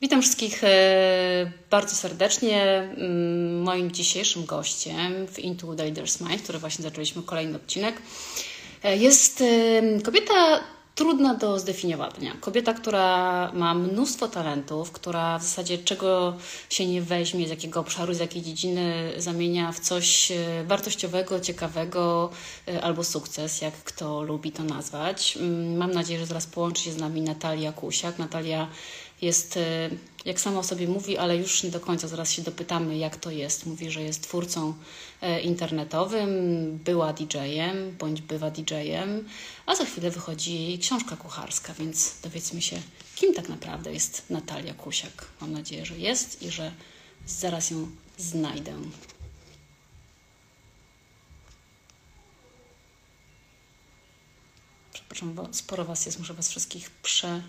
Witam wszystkich e, bardzo serdecznie. Mm, moim dzisiejszym gościem w Into the Leader's Mind, który właśnie zaczęliśmy kolejny odcinek, e, jest e, kobieta trudna do zdefiniowania. Kobieta, która ma mnóstwo talentów, która w zasadzie czego się nie weźmie, z jakiego obszaru, z jakiej dziedziny zamienia w coś wartościowego, ciekawego albo sukces, jak kto lubi to nazwać. Mm, mam nadzieję, że zaraz połączy się z nami Natalia Kusiak. Natalia jest, e, jak sama o sobie mówi, ale już nie do końca, zaraz się dopytamy, jak to jest. Mówi, że jest twórcą e, internetowym, była DJ-em bądź bywa DJ-em, a za chwilę wychodzi książka kucharska, więc dowiedzmy się, kim tak naprawdę jest Natalia Kusiak. Mam nadzieję, że jest i że zaraz ją znajdę. Przepraszam, bo sporo Was jest, muszę Was wszystkich prze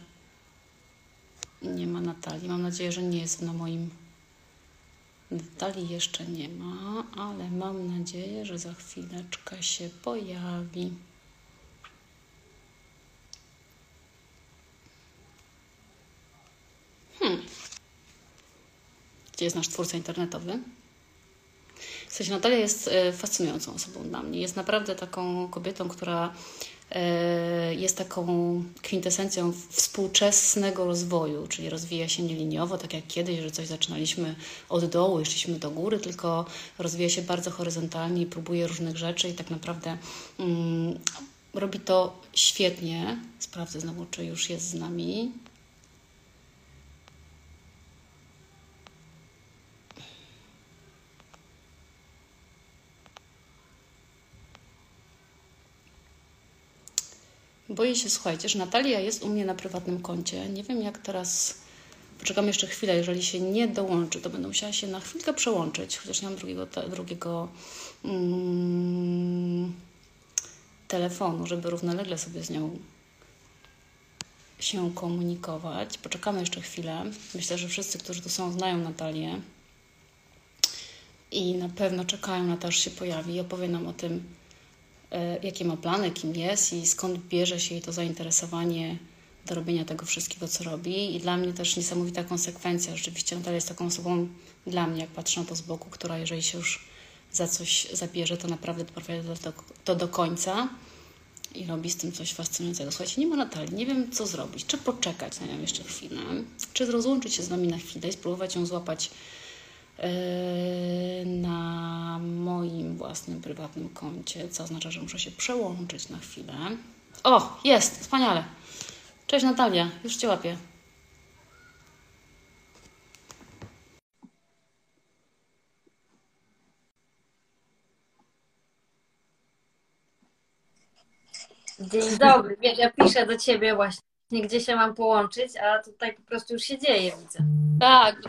nie ma Natalii. Mam nadzieję, że nie jest na moim. Natalii jeszcze nie ma, ale mam nadzieję, że za chwileczkę się pojawi. Hmm. Gdzie jest nasz twórca internetowy? W sensie Natalia jest e, fascynującą osobą dla mnie. Jest naprawdę taką kobietą, która jest taką kwintesencją współczesnego rozwoju, czyli rozwija się nieliniowo, tak jak kiedyś, że coś zaczynaliśmy od dołu, szliśmy do góry, tylko rozwija się bardzo horyzontalnie i próbuje różnych rzeczy i tak naprawdę mm, robi to świetnie. Sprawdzę znowu, czy już jest z nami. Boję się, słuchajcie, że Natalia jest u mnie na prywatnym koncie. Nie wiem, jak teraz. Poczekam jeszcze chwilę. Jeżeli się nie dołączy, to będę musiała się na chwilkę przełączyć, chociaż nie mam drugiego, drugiego mm, telefonu, żeby równolegle sobie z nią się komunikować. Poczekamy jeszcze chwilę. Myślę, że wszyscy, którzy tu są, znają Natalię i na pewno czekają na to, aż się pojawi i opowie nam o tym, jakie ma plany, kim jest i skąd bierze się jej to zainteresowanie do robienia tego wszystkiego, co robi. I dla mnie też niesamowita konsekwencja. Rzeczywiście Natalia jest taką osobą dla mnie, jak patrzę na to z boku, która jeżeli się już za coś zabierze, to naprawdę doprowadzi to, to do końca i robi z tym coś fascynującego. Słuchajcie, nie ma Natalii, nie wiem co zrobić. Czy poczekać na nią jeszcze chwilę, czy rozłączyć się z nami na chwilę i spróbować ją złapać na moim własnym prywatnym koncie, co oznacza, że muszę się przełączyć na chwilę. O, jest, wspaniale. Cześć Natalia, już Cię łapię. Dzień dobry. Wiesz, ja piszę do Ciebie właśnie, gdzie się mam połączyć, a tutaj po prostu już się dzieje, widzę. Tak,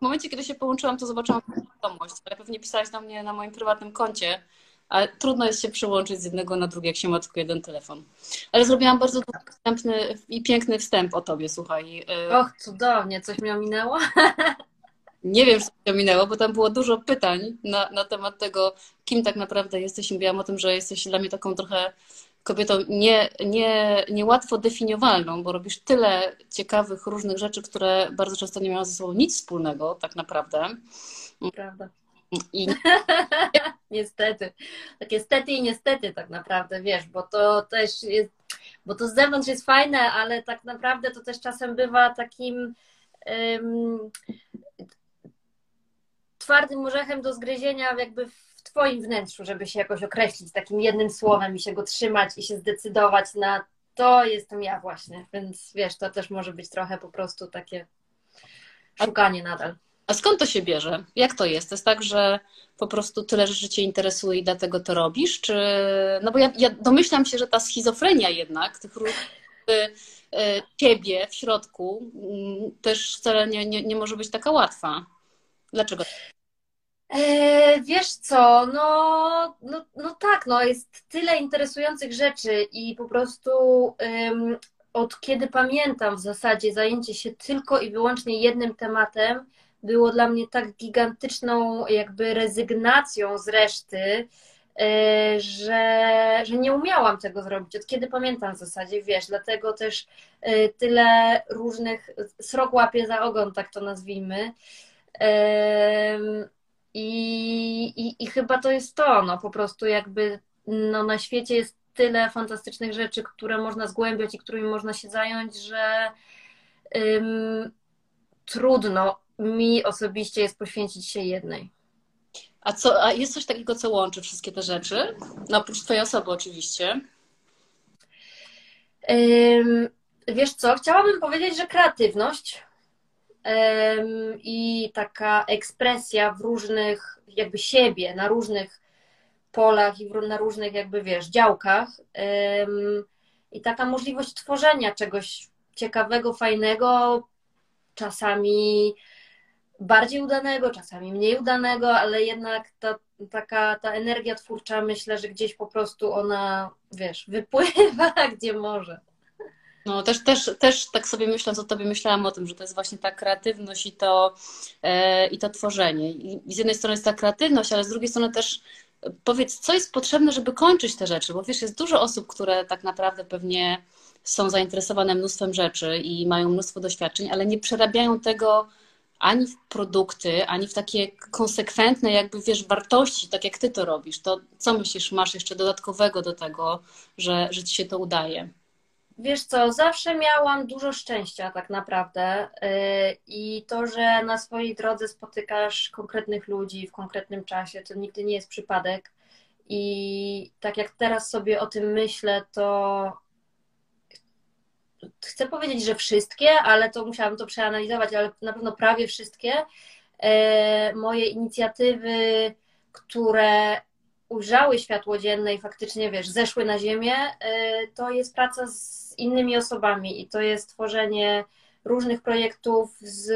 w momencie, kiedy się połączyłam, to zobaczyłam wiadomość, ale pewnie pisałaś do mnie na moim prywatnym koncie, ale trudno jest się przyłączyć z jednego na drugie, jak się ma tylko jeden telefon. Ale zrobiłam bardzo wstępny i piękny wstęp o tobie, słuchaj. Y, Och, cudownie, coś mi ominęło? Nie wiem, co mi ominęło, bo tam było dużo pytań na, na temat tego, kim tak naprawdę jesteś. Mówiłam o tym, że jesteś dla mnie taką trochę kobietą nie, nie, niełatwo definiowalną, bo robisz tyle ciekawych, różnych rzeczy, które bardzo często nie mają ze sobą nic wspólnego, tak naprawdę. Prawda. I... niestety. Tak niestety i niestety tak naprawdę, wiesz, bo to też jest, bo to z zewnątrz jest fajne, ale tak naprawdę to też czasem bywa takim um, twardym orzechem do zgryzienia jakby w w Twoim wnętrzu, żeby się jakoś określić takim jednym słowem i się go trzymać i się zdecydować na to jestem ja właśnie. Więc wiesz, to też może być trochę po prostu takie szukanie nadal. A skąd to się bierze? Jak to jest? To jest tak, że po prostu tyle rzeczy Cię interesuje i dlatego to robisz? Czy... No bo ja, ja domyślam się, że ta schizofrenia jednak tych różnych y, y, ciebie w środku mm, też wcale nie, nie, nie może być taka łatwa. Dlaczego? E, wiesz co, no, no, no tak, no jest tyle interesujących rzeczy i po prostu um, od kiedy pamiętam w zasadzie zajęcie się tylko i wyłącznie jednym tematem było dla mnie tak gigantyczną jakby rezygnacją z reszty, y, że, że nie umiałam tego zrobić, od kiedy pamiętam w zasadzie, wiesz, dlatego też y, tyle różnych, srok łapie za ogon, tak to nazwijmy. I, i, I chyba to jest to, no po prostu jakby no, na świecie jest tyle fantastycznych rzeczy, które można zgłębiać i którymi można się zająć, że ym, trudno mi osobiście jest poświęcić się jednej. A, co, a jest coś takiego, co łączy wszystkie te rzeczy? No oprócz Twojej osoby oczywiście. Ym, wiesz co, chciałabym powiedzieć, że kreatywność i taka ekspresja w różnych, jakby siebie, na różnych polach i na różnych jakby, wiesz, działkach i taka możliwość tworzenia czegoś ciekawego, fajnego, czasami bardziej udanego, czasami mniej udanego, ale jednak ta taka ta energia twórcza, myślę, że gdzieś po prostu ona, wiesz, wypływa gdzie może. No też, też, też tak sobie myśląc o tobie, myślałam o tym, że to jest właśnie ta kreatywność i to, e, i to tworzenie. I z jednej strony jest ta kreatywność, ale z drugiej strony też powiedz, co jest potrzebne, żeby kończyć te rzeczy, bo wiesz, jest dużo osób, które tak naprawdę pewnie są zainteresowane mnóstwem rzeczy i mają mnóstwo doświadczeń, ale nie przerabiają tego ani w produkty, ani w takie konsekwentne, jakby wiesz, wartości, tak jak ty to robisz. To co myślisz, masz jeszcze dodatkowego do tego, że, że ci się to udaje? Wiesz co, zawsze miałam dużo szczęścia tak naprawdę y, i to, że na swojej drodze spotykasz konkretnych ludzi w konkretnym czasie, to nigdy nie jest przypadek. I tak jak teraz sobie o tym myślę, to chcę powiedzieć, że wszystkie, ale to musiałam to przeanalizować, ale na pewno prawie wszystkie e, moje inicjatywy, które ujrzały światło dzienne i faktycznie, wiesz, zeszły na ziemię, e, to jest praca z innymi osobami i to jest tworzenie różnych projektów z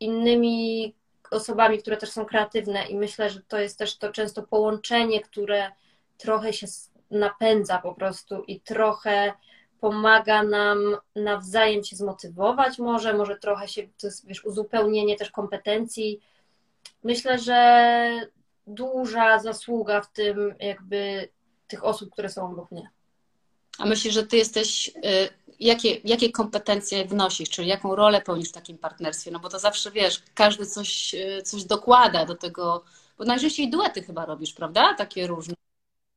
innymi osobami, które też są kreatywne i myślę, że to jest też to często połączenie, które trochę się napędza po prostu i trochę pomaga nam nawzajem się zmotywować może, może trochę się, to jest wiesz, uzupełnienie też kompetencji. Myślę, że duża zasługa w tym jakby tych osób, które są obok mnie. A myślisz, że ty jesteś, y, jakie, jakie kompetencje wnosisz, czyli jaką rolę pełnisz w takim partnerstwie? No bo to zawsze, wiesz, każdy coś, y, coś dokłada do tego, bo najczęściej duety chyba robisz, prawda? Takie różne.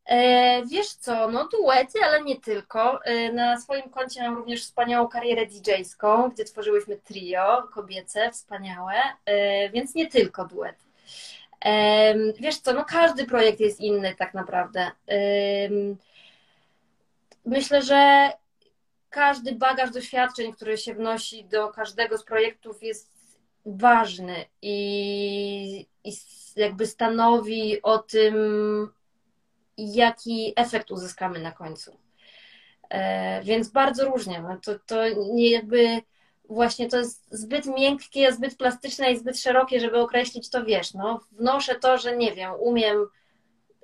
E, wiesz co, no duety, ale nie tylko. E, na swoim koncie mam również wspaniałą karierę DJ-ską, gdzie tworzyłyśmy trio kobiece, wspaniałe, e, więc nie tylko duet. Wiesz co, no każdy projekt jest inny tak naprawdę. Myślę, że każdy bagaż doświadczeń, który się wnosi do każdego z projektów jest ważny i, i jakby stanowi o tym, jaki efekt uzyskamy na końcu. E, więc bardzo różnie. No to, to nie jakby właśnie to jest zbyt miękkie, zbyt plastyczne i zbyt szerokie, żeby określić to, wiesz, no, wnoszę to, że nie wiem, umiem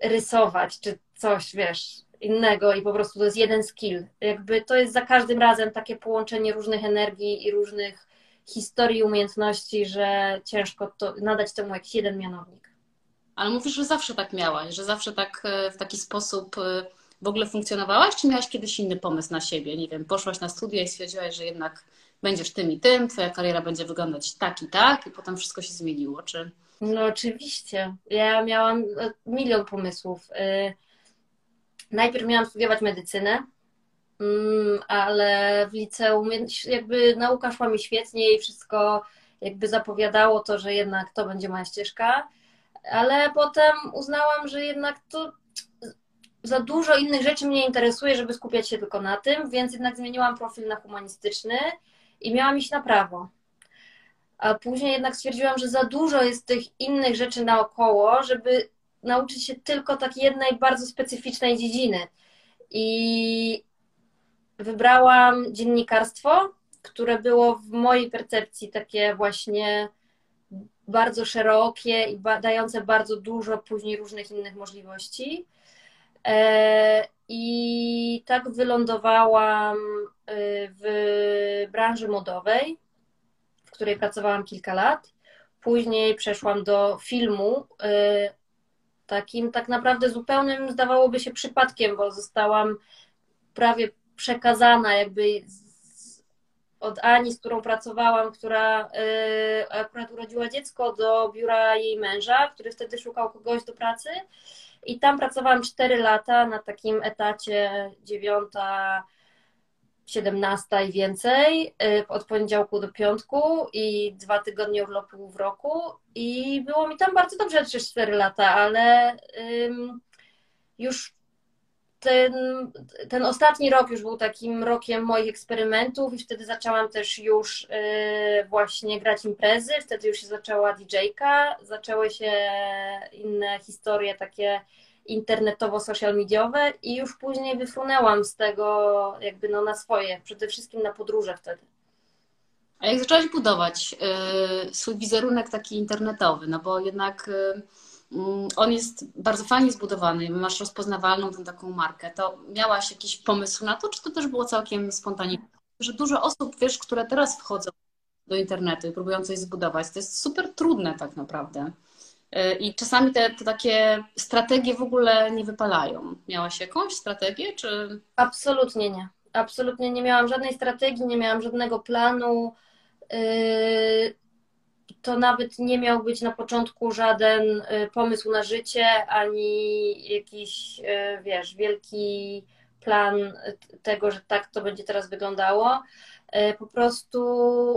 rysować, czy coś, wiesz, innego i po prostu to jest jeden skill. Jakby to jest za każdym razem takie połączenie różnych energii i różnych historii, umiejętności, że ciężko to nadać temu jakiś jeden mianownik. Ale mówisz, że zawsze tak miałaś, że zawsze tak e, w taki sposób e, w ogóle funkcjonowałaś, czy miałaś kiedyś inny pomysł na siebie? Nie wiem, poszłaś na studia i stwierdziłaś, że jednak będziesz tym i tym, twoja kariera będzie wyglądać tak i tak i potem wszystko się zmieniło, czy... No oczywiście. Ja miałam e, milion pomysłów. Najpierw miałam studiować medycynę, mm, ale w liceum jakby nauka szła mi świetnie i wszystko jakby zapowiadało to, że jednak to będzie moja ścieżka ale potem uznałam, że jednak to za dużo innych rzeczy mnie interesuje, żeby skupiać się tylko na tym, więc jednak zmieniłam profil na humanistyczny i miałam iść na prawo. A później jednak stwierdziłam, że za dużo jest tych innych rzeczy naokoło, żeby nauczyć się tylko takiej jednej bardzo specyficznej dziedziny. I wybrałam dziennikarstwo, które było w mojej percepcji takie właśnie bardzo szerokie i dające bardzo dużo później różnych innych możliwości. I tak wylądowałam e, w branży modowej, w której pracowałam kilka lat. Później przeszłam do filmu, e, takim tak naprawdę zupełnym, zdawałoby się, przypadkiem, bo zostałam prawie przekazana jakby z, od Ani, z którą pracowałam, która y, akurat urodziła dziecko, do biura jej męża, który wtedy szukał kogoś do pracy. I tam pracowałam 4 lata na takim etacie dziewiąta 17 i więcej, y, od poniedziałku do piątku i dwa tygodnie urlopu w roku. I było mi tam bardzo dobrze przez 4 lata, ale już ten, ten ostatni rok już był takim rokiem moich eksperymentów i wtedy zaczęłam też już y, właśnie grać imprezy, wtedy już się zaczęła DJ-ka, zaczęły się inne historie takie internetowo-social mediowe i już później wyfrunęłam z tego jakby no na swoje, przede wszystkim na podróże wtedy. A jak zaczęłaś budować y, swój wizerunek taki internetowy, no bo jednak y, on jest bardzo fajnie zbudowany, masz rozpoznawalną tą taką markę, to miałaś jakiś pomysł na to, czy to też było całkiem spontaniczne? Że dużo osób, wiesz, które teraz wchodzą do internetu i próbują coś zbudować, to jest super trudne tak naprawdę. E, I czasami te, te, takie strategie w ogóle nie wypalają. Miałaś jakąś strategię, czy? Absolutnie nie. Absolutnie nie miałam żadnej strategii, nie miałam żadnego planu. E, to nawet nie miał być na początku żaden e, pomysł na życie, ani jakiś, wiesz, wielki plan tego, że tak to będzie teraz wyglądało. Po prostu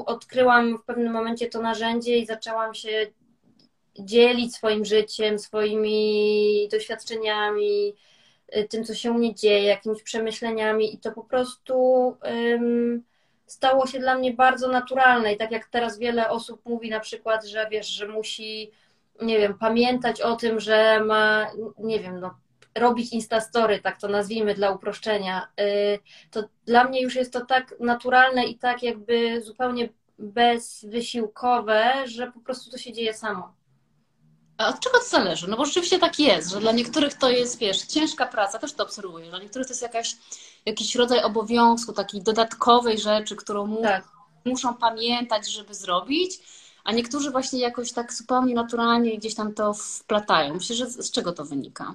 odkryłam w pewnym momencie to narzędzie i zaczęłam się dzielić swoim życiem, swoimi doświadczeniami, y, tym, co się u mnie dzieje, jakimiś przemyśleniami i to po prostu stało się dla mnie bardzo naturalne i tak jak teraz wiele osób mówi na przykład, że wiesz, że musi, nie wiem, pamiętać o tym, że ma, nie wiem, no, robić instastory, tak to nazwijmy dla uproszczenia, y, to dla mnie już jest to tak naturalne i tak jakby zupełnie bezwysiłkowe, że po prostu to się dzieje samo. A od czego to zależy? No bo rzeczywiście tak jest, że dla niektórych to jest, wiesz, ciężka praca, też to obserwuję, dla niektórych to jest jakaś, jakiś rodzaj obowiązku, takiej dodatkowej rzeczy, którą tak. muszą pamiętać, żeby zrobić, a niektórzy właśnie jakoś tak zupełnie naturalnie gdzieś tam to wplatają. Myślę, że z, z czego to wynika?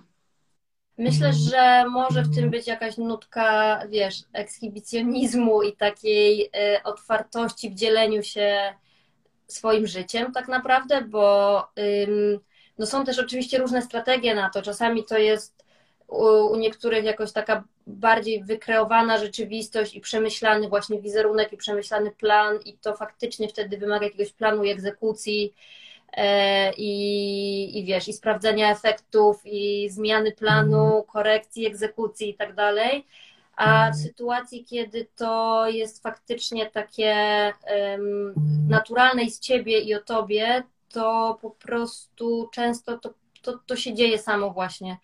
Myślę, że może w tym być jakaś nutka, wiesz, ekshibicjonizmu i takiej y, otwartości w dzieleniu się swoim życiem tak naprawdę, bo no są też oczywiście różne strategie na to. Czasami to jest u, niektórych jakoś taka bardziej wykreowana rzeczywistość i przemyślany właśnie wizerunek i przemyślany plan i to faktycznie wtedy wymaga jakiegoś planu i egzekucji e, i, i wiesz, i sprawdzenia efektów i zmiany planu, korekcji, egzekucji i tak dalej. A w sytuacji, kiedy to jest faktycznie takie um, naturalne i z ciebie i o tobie, to po prostu często to, to, to się dzieje samo właśnie.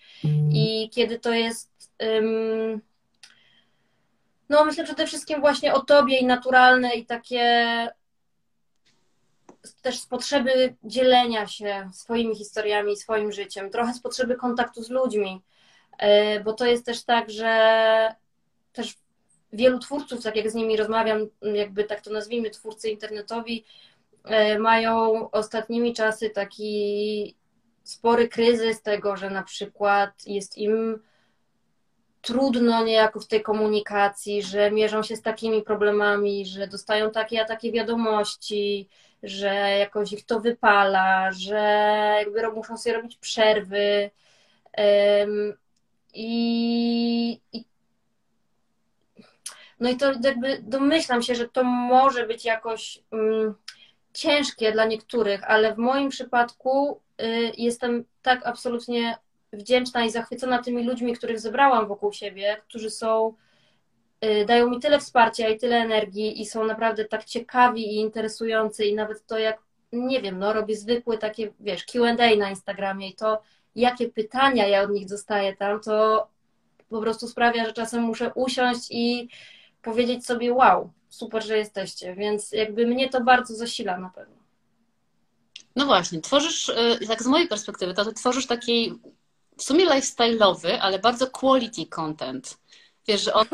I kiedy to jest. Um, no, myślę przede wszystkim właśnie o tobie i naturalne i takie też z potrzeby dzielenia się swoimi historiami, swoim życiem, trochę z potrzeby kontaktu z ludźmi, e, bo to jest też tak, że też wielu twórców, tak jak z nimi rozmawiam, jakby tak to nazwijmy, twórcy internetowi, e, mają ostatnimi czasy taki spory kryzys tego, że na przykład jest im trudno niejako w tej komunikacji, że mierzą się z takimi problemami, że dostają takie a takie wiadomości, że jakoś ich to wypala, że jakby muszą sobie robić przerwy. I, i no i to jakby domyślam się, że to może być jakoś um, ciężkie dla niektórych, ale w moim przypadku jestem tak absolutnie wdzięczna i zachwycona tymi ludźmi, których zebrałam wokół siebie, którzy są, y, dają mi tyle wsparcia i tyle energii i są naprawdę tak ciekawi i interesujący i nawet to jak, nie wiem, no robię zwykłe takie, wiesz, Q&A na Instagramie i to jakie pytania ja od nich dostaję tam, to po prostu sprawia, że czasem muszę usiąść i powiedzieć sobie wow, super, że jesteście, więc jakby mnie to bardzo zasila na pewno. No właśnie, tworzysz, y, tak z mojej perspektywy, to ty tworzysz taki w sumie lifestyle'owy, ale bardzo quality content. Wiesz, że on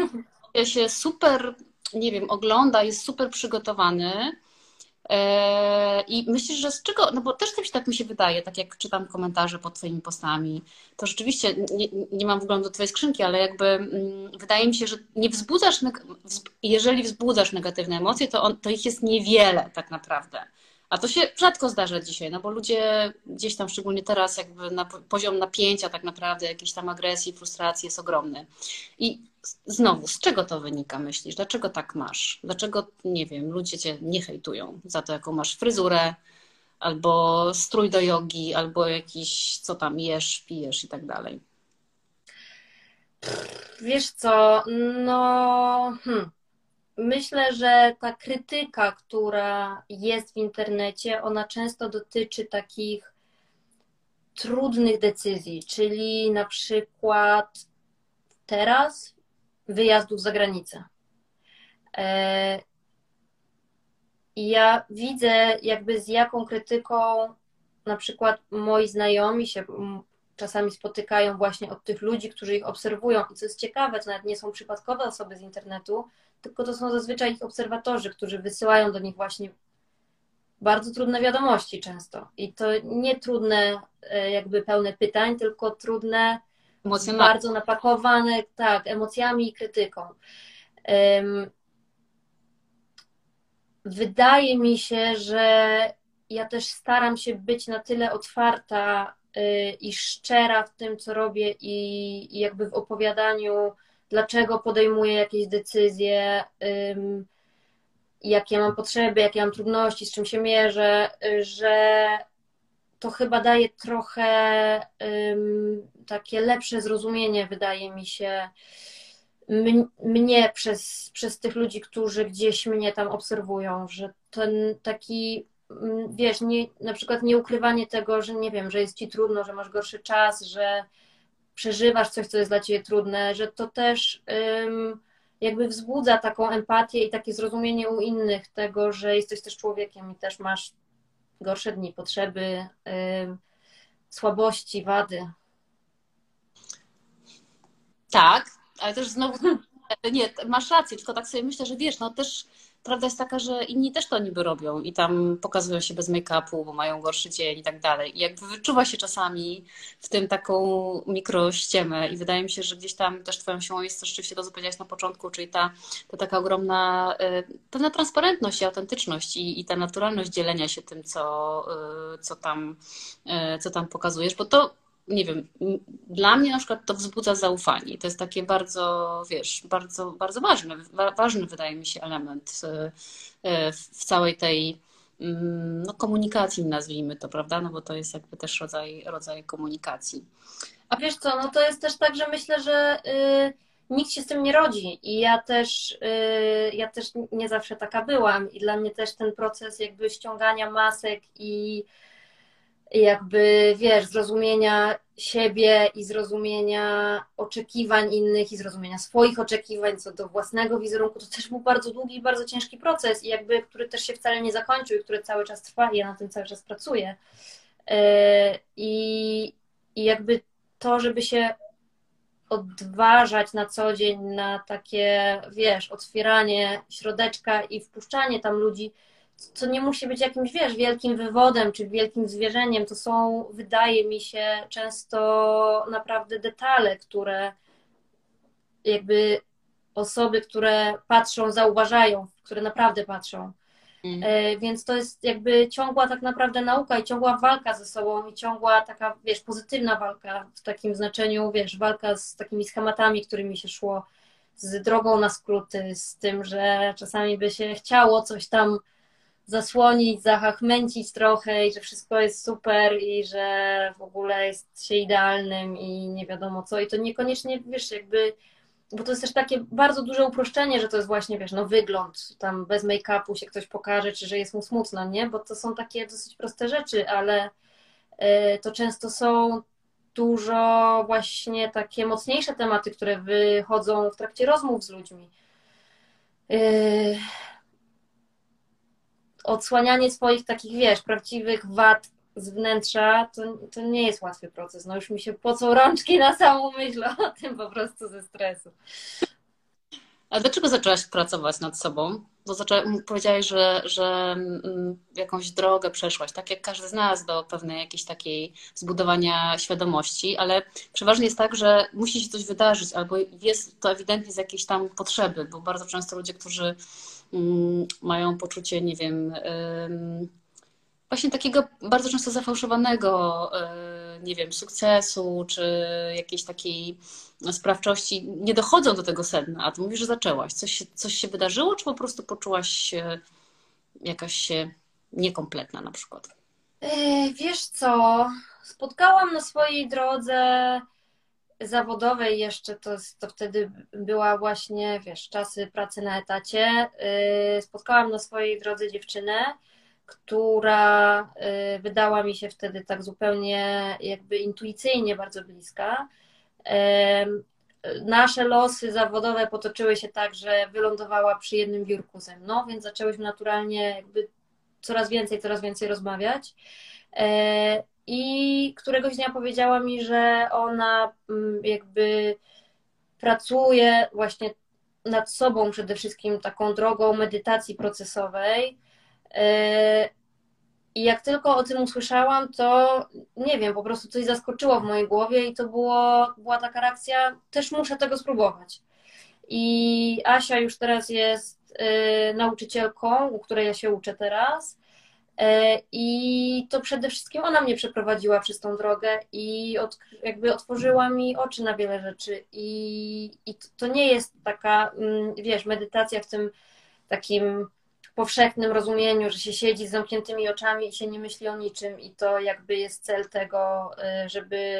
się super, nie wiem, ogląda, jest super przygotowany, E, I myślisz, że z czego, no bo też się tak mi się wydaje, tak jak czytam komentarze pod Twoimi postami, to rzeczywiście nie, nie mam wglądu do Twojej skrzynki, ale jakby mm, wydaje mi się, że nie wzbudzasz, jeżeli wzbudzasz negatywne emocje, to, on, to ich jest niewiele tak naprawdę. A to się rzadko zdarza dzisiaj, no bo ludzie gdzieś tam, szczególnie teraz, jakby na poziom napięcia tak naprawdę, jakiejś tam agresji, frustracji jest ogromny. I znowu, z czego to wynika, myślisz? Dlaczego tak masz? Dlaczego, nie wiem, ludzie cię nie hejtują za to, jaką masz fryzurę, albo strój do jogi, albo jakiś, co tam jesz, pijesz i tak dalej? Wiesz co, no... Hmm. Myślę, że ta krytyka, która jest w internecie, ona często dotyczy takich trudnych decyzji, czyli na przykład teraz wyjazdów za granicę. E, ja widzę, jakby z jaką krytyką na przykład moi znajomi się czasami spotykają właśnie od tych ludzi, którzy ich obserwują. I co jest ciekawe, to nawet nie są przypadkowe osoby z internetu, tylko to są zazwyczaj ich obserwatorzy, którzy wysyłają do nich właśnie bardzo trudne wiadomości często. I to nie trudne, e, jakby pełne pytań, tylko trudne, bardzo napakowane tak, emocjami i krytyką. Wydaje mi się, że ja też staram się być na tyle otwarta y, i szczera w tym, co robię, i, i jakby w opowiadaniu dlaczego podejmuję jakieś decyzje, jakie mam potrzeby, jakie mam trudności, z czym się mierzę, że to chyba daje trochę takie lepsze zrozumienie, wydaje mi się, mnie przez, przez tych ludzi, którzy gdzieś mnie tam obserwują, że ten taki, wiesz, nie, na przykład nie ukrywanie tego, że nie wiem, że jest ci trudno, że masz gorszy czas, że przeżywasz coś, co jest dla ciebie trudne, że to też jakby wzbudza taką empatię i takie zrozumienie u innych tego, że jesteś też człowiekiem i też masz gorsze dni, potrzeby, słabości, wady. Tak, ale też znowu, nie, masz rację, tylko tak sobie myślę, że wiesz, no też prawda jest taka, że inni też to niby robią i tam pokazują się bez make-upu, bo mają gorszy dzień i tak dalej. I jakby wyczuwa się czasami w tym taką mikrościemę i wydaje mi się, że gdzieś tam też twoją siłą jest to rzeczywiście to, co powiedziałaś na początku, czyli ta, ta taka ogromna y, pewna transparentność i autentyczność i, i ta naturalność dzielenia się tym, co, y, co, tam, y, co tam pokazujesz, bo to nie wiem, dla mnie na przykład to wzbudza zaufanie. To jest takie bardzo, wiesz, bardzo, bardzo ważny, ważny wydaje mi się element e, w całej tej mm, no, komunikacji, nazwijmy to, prawda? No bo to jest jakby też rodzaj, rodzaj komunikacji. A wiesz co, no to jest też tak, że myślę, że y, nikt się z tym nie rodzi i ja też, y, ja też nie zawsze taka byłam i dla mnie też ten proces jakby ściągania masek i jakby, wiesz, zrozumienia siebie i zrozumienia oczekiwań innych i zrozumienia swoich oczekiwań co do własnego wizerunku, to też był bardzo długi i bardzo ciężki proces i jakby, który też się wcale nie zakończył i który cały czas trwa i ja na tym cały czas pracuję. E, I, i jakby to, żeby się odważać na co dzień na takie, wiesz, otwieranie środeczka i wpuszczanie tam ludzi, co nie musi być jakimś, wiesz, wielkim wywodem czy wielkim zwierzeniem. To są, wydaje mi się, często naprawdę detale, które jakby osoby, które patrzą, zauważają, które naprawdę patrzą. Mm. E, więc to jest jakby ciągła tak naprawdę nauka i ciągła walka ze sobą i ciągła taka, wiesz, pozytywna walka w takim znaczeniu, wiesz, walka z takimi schematami, którymi się szło, z drogą na skróty, z tym, że czasami by się chciało coś tam zasłonić, zahachmęcić trochę i że wszystko jest super i że w ogóle jest się idealnym i nie wiadomo co. I to niekoniecznie, wiesz, jakby, bo to jest też takie bardzo duże uproszczenie, że to jest właśnie, wiesz, no wygląd, tam bez make-upu się ktoś pokaże, czy że jest mu smutno, nie? Bo to są takie dosyć proste rzeczy, ale e, to często są dużo właśnie takie mocniejsze tematy, które wychodzą w trakcie rozmów z ludźmi. Odsłanianie swoich takich, wiesz, prawdziwych wad z wnętrza, to, to nie jest łatwy proces. No już mi się pocą rączki na samą myśl o tym po prostu ze stresu. A dlaczego zaczęłaś pracować nad sobą? bo zaczę... powiedziałaś, że, że jakąś drogę przeszłaś, tak jak każdy z nas do pewnej jakiejś takiej zbudowania świadomości, ale przeważnie jest tak, że musi się coś wydarzyć, albo jest to ewidentnie z jakiejś tam potrzeby, bo bardzo często ludzie, którzy mają poczucie, nie wiem, właśnie takiego bardzo często zafałszowanego, e, nie wiem, sukcesu, czy jakiejś takiej sprawczości, nie dochodzą do tego sedna, a ty mówisz, że zaczęłaś. Coś, coś się wydarzyło, czy po prostu poczułaś się jakaś się niekompletna na przykład? Wiesz co, spotkałam na swojej drodze zawodowej jeszcze, to, to wtedy była właśnie, wiesz, czasy pracy na etacie. E, spotkałam na swojej drodze dziewczynę, która y, wydała mi się wtedy tak zupełnie jakby intuicyjnie bardzo bliska. Nasze losy zawodowe potoczyły się tak, że wylądowała przy jednym biurku ze mną, więc zaczęłyśmy naturalnie jakby coraz więcej, coraz więcej rozmawiać. E, I któregoś dnia powiedziała mi, że ona mm, jakby pracuje właśnie nad sobą przede wszystkim taką drogą medytacji procesowej, E, I jak tylko o tym usłyszałam, to nie wiem, po prostu coś zaskoczyło w mojej głowie i to było, była taka reakcja, też muszę tego spróbować. I Asia już teraz jest y, nauczycielką, u której ja się uczę teraz. Y, I to przede wszystkim ona mnie przeprowadziła przez tą drogę i od, jakby otworzyła mi oczy na wiele rzeczy. I, i to nie jest taka, mm, wiesz, medytacja w tym takim powszechnym rozumieniu, że się siedzi z zamkniętymi oczami i się nie myśli o niczym i to jakby jest cel tego, y, żeby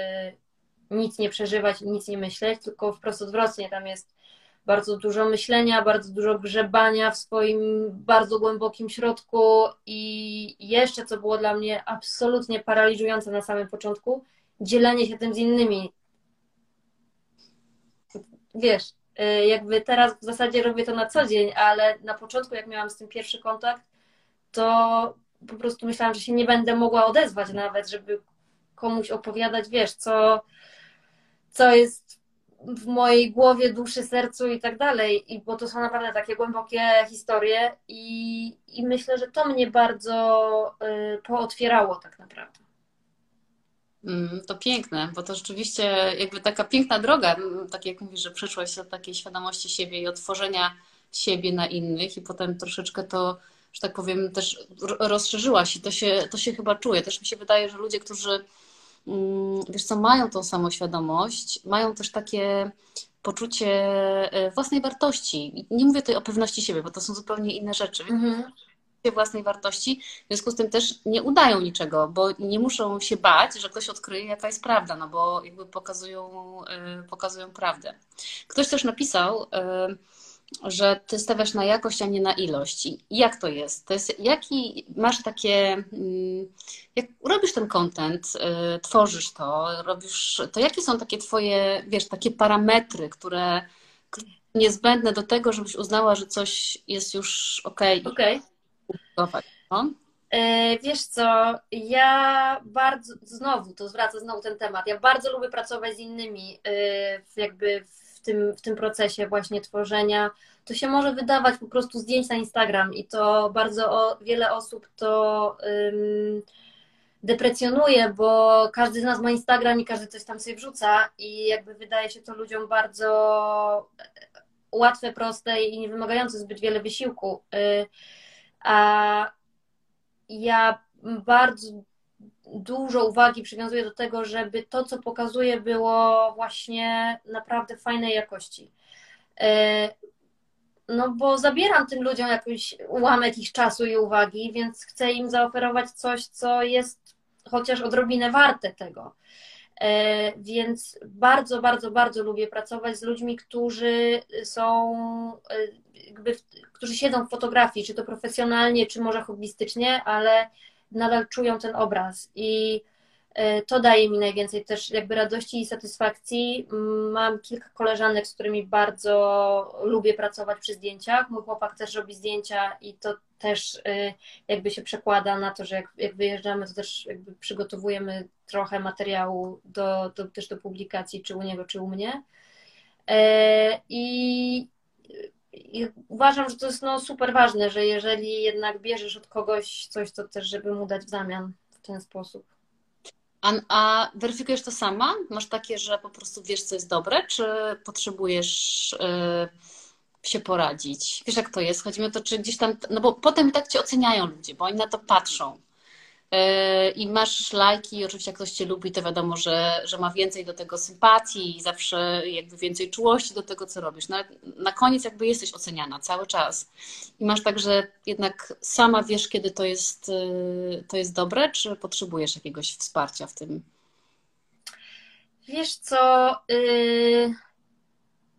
nic nie przeżywać i nic nie myśleć, tylko wprost odwrotnie, tam jest bardzo dużo myślenia, bardzo dużo grzebania w swoim bardzo głębokim środku i jeszcze, co było dla mnie absolutnie paraliżujące na samym początku, dzielenie się tym z innymi. Wiesz, Y, jakby teraz w zasadzie robię to na co dzień, ale na początku, jak miałam z tym pierwszy kontakt, to po prostu myślałam, że się nie będę mogła odezwać nawet, żeby komuś opowiadać, wiesz, co, co jest w mojej głowie, duszy, sercu i tak dalej, I bo to są naprawdę takie głębokie historie i, i myślę, że to mnie bardzo y, pootwierało tak naprawdę. Mm, to piękne, bo to rzeczywiście jakby taka piękna droga, mm, tak jak mówisz, że przeszłaś od takiej świadomości siebie i otworzenia siebie na innych i potem troszeczkę to, że tak powiem, też rozszerzyłaś i to się, to się chyba czuje. Też mi się wydaje, że ludzie, którzy wiesz co, mają tą samoświadomość, mają też takie poczucie e, własnej wartości. Nie mówię tutaj o pewności siebie, bo to są zupełnie inne rzeczy. Mhm własnej wartości, w związku z tym też nie udają niczego, bo nie muszą się bać, że ktoś odkryje, jaka jest prawda, no bo jakby pokazują, y, pokazują prawdę. Ktoś też napisał, y, że ty stawiasz na jakość, a nie na ilość. I jak to jest? To jest jaki masz takie, mm, jak robisz ten content, y, tworzysz to, robisz, to jakie są takie twoje, wiesz, takie parametry, które niezbędne do tego, żebyś uznała, że coś jest już ok. okay no? E, wiesz co, ja bardzo, znowu, to zwraca znowu ten temat, ja bardzo lubię pracować z innymi e, jakby w tym, w tym procesie właśnie tworzenia. To się może wydawać po prostu zdjęć na Instagram i to bardzo o, wiele osób to um, deprecjonuje, bo każdy z nas ma Instagram i każdy coś tam sobie wrzuca i jakby wydaje się to ludziom bardzo łatwe, proste i nie wymagające zbyt wiele wysiłku. Y, a ja bardzo dużo uwagi przywiązuję do tego, żeby to, co pokazuję, było właśnie naprawdę fajnej jakości. E, no bo zabieram tym ludziom jakiś ułamek ich czasu i uwagi, więc chcę im zaoferować coś, co jest chociaż odrobinę warte tego. E, więc bardzo, bardzo, bardzo lubię pracować z ludźmi, którzy są e, jakby, którzy siedzą w fotografii, czy to profesjonalnie, czy może hobbystycznie, ale nadal czują ten obraz i e, to daje mi najwięcej też jakby radości i satysfakcji. Mam kilka koleżanek, z którymi bardzo lubię pracować przy zdjęciach. Mój chłopak też robi zdjęcia i to też e, jakby się przekłada na to, że jak, jak wyjeżdżamy, to też jakby przygotowujemy trochę materiału do, do, też do publikacji, czy u niego, czy u mnie. E, I i uważam, że to jest no, super ważne, że jeżeli jednak bierzesz od kogoś coś, to też, żeby mu dać w zamian w ten sposób. A, a weryfikujesz to sama? Masz takie, że po prostu wiesz, co jest dobre, czy potrzebujesz y, się poradzić? Wiesz, jak to jest? Chodzi mi o to, czy gdzieś tam, no bo potem tak cię oceniają ludzie, bo oni na to patrzą. Y, I masz lajki, i oczywiście jak ktoś cię lubi, to wiadomo, że, że ma więcej do tego sympatii i zawsze jakby więcej czułości do tego, co robisz. No, na koniec jakby jesteś oceniana cały czas. I masz tak, że jednak sama wiesz, kiedy to jest, y, to jest dobre, czy potrzebujesz jakiegoś wsparcia w tym? Wiesz co, yy,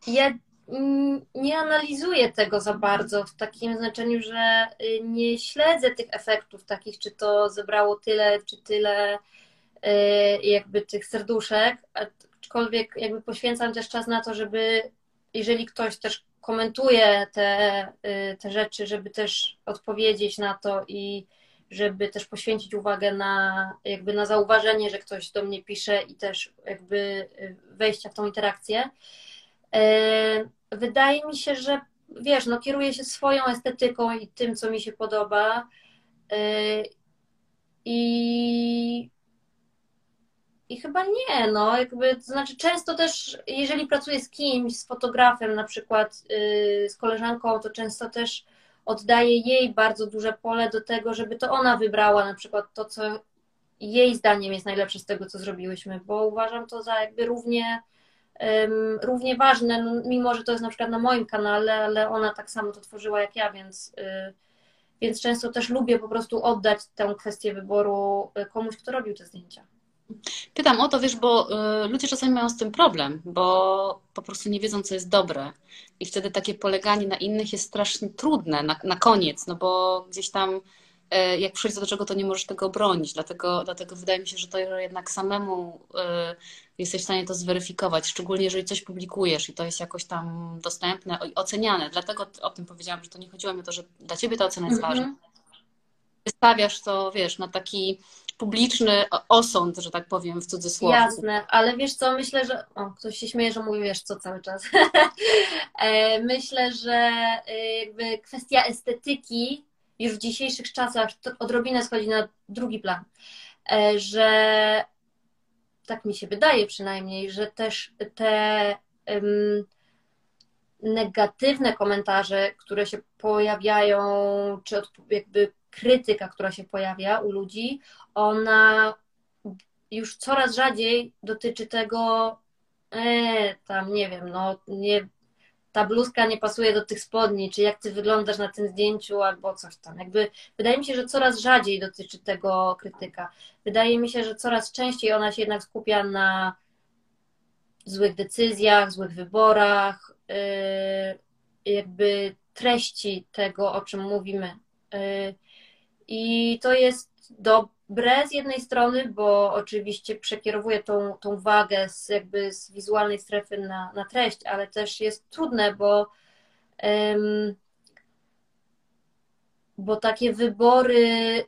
ja nie analizuję tego za bardzo w takim znaczeniu, że y, nie śledzę tych efektów takich, czy to zebrało tyle, czy tyle y, jakby tych serduszek, aczkolwiek jakby poświęcam też czas na to, żeby jeżeli ktoś też komentuje te, y, te rzeczy, żeby też odpowiedzieć na to i żeby też poświęcić uwagę na jakby na zauważenie, że ktoś do mnie pisze i też jakby wejścia w tą interakcję. Wydaje mi się, że wiesz, no kieruję się swoją estetyką i tym, co mi się podoba. I i chyba nie, no, jakby, to znaczy często też, jeżeli pracuję z kimś, z fotografem, na przykład yy, z koleżanką, to często też oddaję jej bardzo duże pole do tego, żeby to ona wybrała na przykład to, co jej zdaniem jest najlepsze z tego, co zrobiłyśmy, bo uważam to za jakby równie, równie ważne, no, mimo że to jest na przykład na moim kanale, ale ona tak samo to tworzyła jak ja, więc, yy, więc często też lubię po prostu oddać tę kwestię wyboru y, komuś, kto robił te zdjęcia. Pytam o to, wiesz, bo y, ludzie czasami mają z tym problem, bo po prostu nie wiedzą, co jest dobre. I wtedy takie poleganie na innych jest strasznie trudne na, na koniec, no bo gdzieś tam y, jak przyjdzie do czego, to nie możesz tego obronić. Dlatego, dlatego wydaje mi się, że to jednak samemu y, jesteś w stanie to zweryfikować, szczególnie jeżeli coś publikujesz i to jest jakoś tam dostępne, oceniane. Dlatego o tym powiedziałam, że to nie chodziło mi o to, że dla ciebie ta ocena jest -hmm. ważna. Wystawiasz to, wiesz, na taki publiczny osąd, że tak powiem, w cudzysłowie. Jasne, ale wiesz co, myślę, że. O, ktoś się śmieje, że mówi wiesz co cały czas. E, myślę, że e, jakby kwestia estetyki już w dzisiejszych czasach odrobinę schodzi na drugi plan. E, że tak mi się wydaje przynajmniej, że też te um, negatywne komentarze, które się pojawiają, czy od, jakby krytyka, która się pojawia u ludzi, ona już coraz rzadziej dotyczy tego, e, tam nie wiem, no nie, ta bluzka nie pasuje do tych spodni, czy jak ty wyglądasz na tym zdjęciu, albo coś tam. Jakby wydaje mi się, że coraz rzadziej dotyczy tego krytyka. Wydaje mi się, że coraz częściej ona się jednak skupia na złych decyzjach, złych wyborach, yy, jakby treści tego, o czym mówimy. Yy, I to jest dobre z jednej strony, bo oczywiście przekierowuje tą, tą wagę z, jakby z wizualnej strefy na, na treść, ale też jest trudne, bo, um, bo takie wybory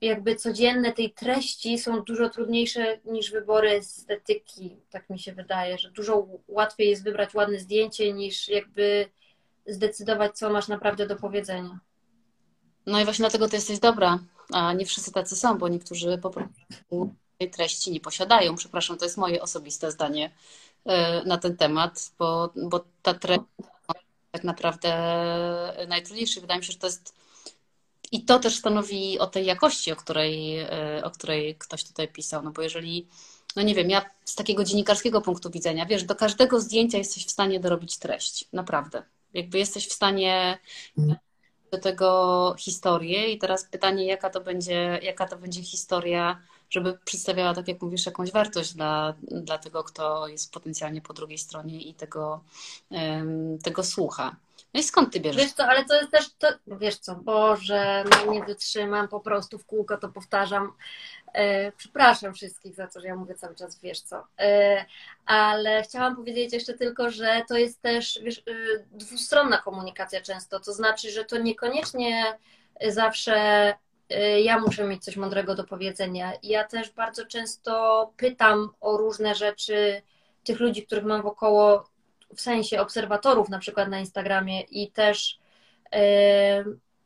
jakby codzienne tej treści są dużo trudniejsze niż wybory estetyki, tak mi się wydaje, że dużo łatwiej jest wybrać ładne zdjęcie niż jakby zdecydować, co masz naprawdę do powiedzenia. No i właśnie dlatego ty jesteś dobra, a nie wszyscy tacy są, bo niektórzy po prostu tej treści nie posiadają. Przepraszam, to jest moje osobiste zdanie e, na ten temat, bo, bo ta treść tak naprawdę najtrudniejsza. Wydaje mi się, że to jest i to też stanowi o tej jakości, o której, e, o której ktoś tutaj pisał. No bo jeżeli, no nie wiem, ja z takiego dziennikarskiego punktu widzenia, wiesz, do każdego zdjęcia jesteś w stanie dorobić treść. Naprawdę. Jakby jesteś w stanie do tego historię i teraz pytanie, jaka to będzie, jaka to będzie historia, żeby przedstawiała, tak jak mówisz, jakąś wartość dla, dla tego, kto jest potencjalnie po drugiej stronie i tego, um, tego słucha. No i skąd ty bierzesz? Wiesz co, ale to jest też, to, wiesz co, Boże, no nie wytrzymam, po prostu w kółko to powtarzam. E, przepraszam wszystkich za to, że ja mówię cały czas, wiesz co. E, ale chciałam powiedzieć jeszcze tylko, że to jest też wiesz, e, dwustronna komunikacja często. To znaczy, że to niekoniecznie zawsze ja muszę mieć coś mądrego do powiedzenia. Ja też bardzo często pytam o różne rzeczy tych ludzi, których mam wokoło, w sensie obserwatorów na przykład na Instagramie i też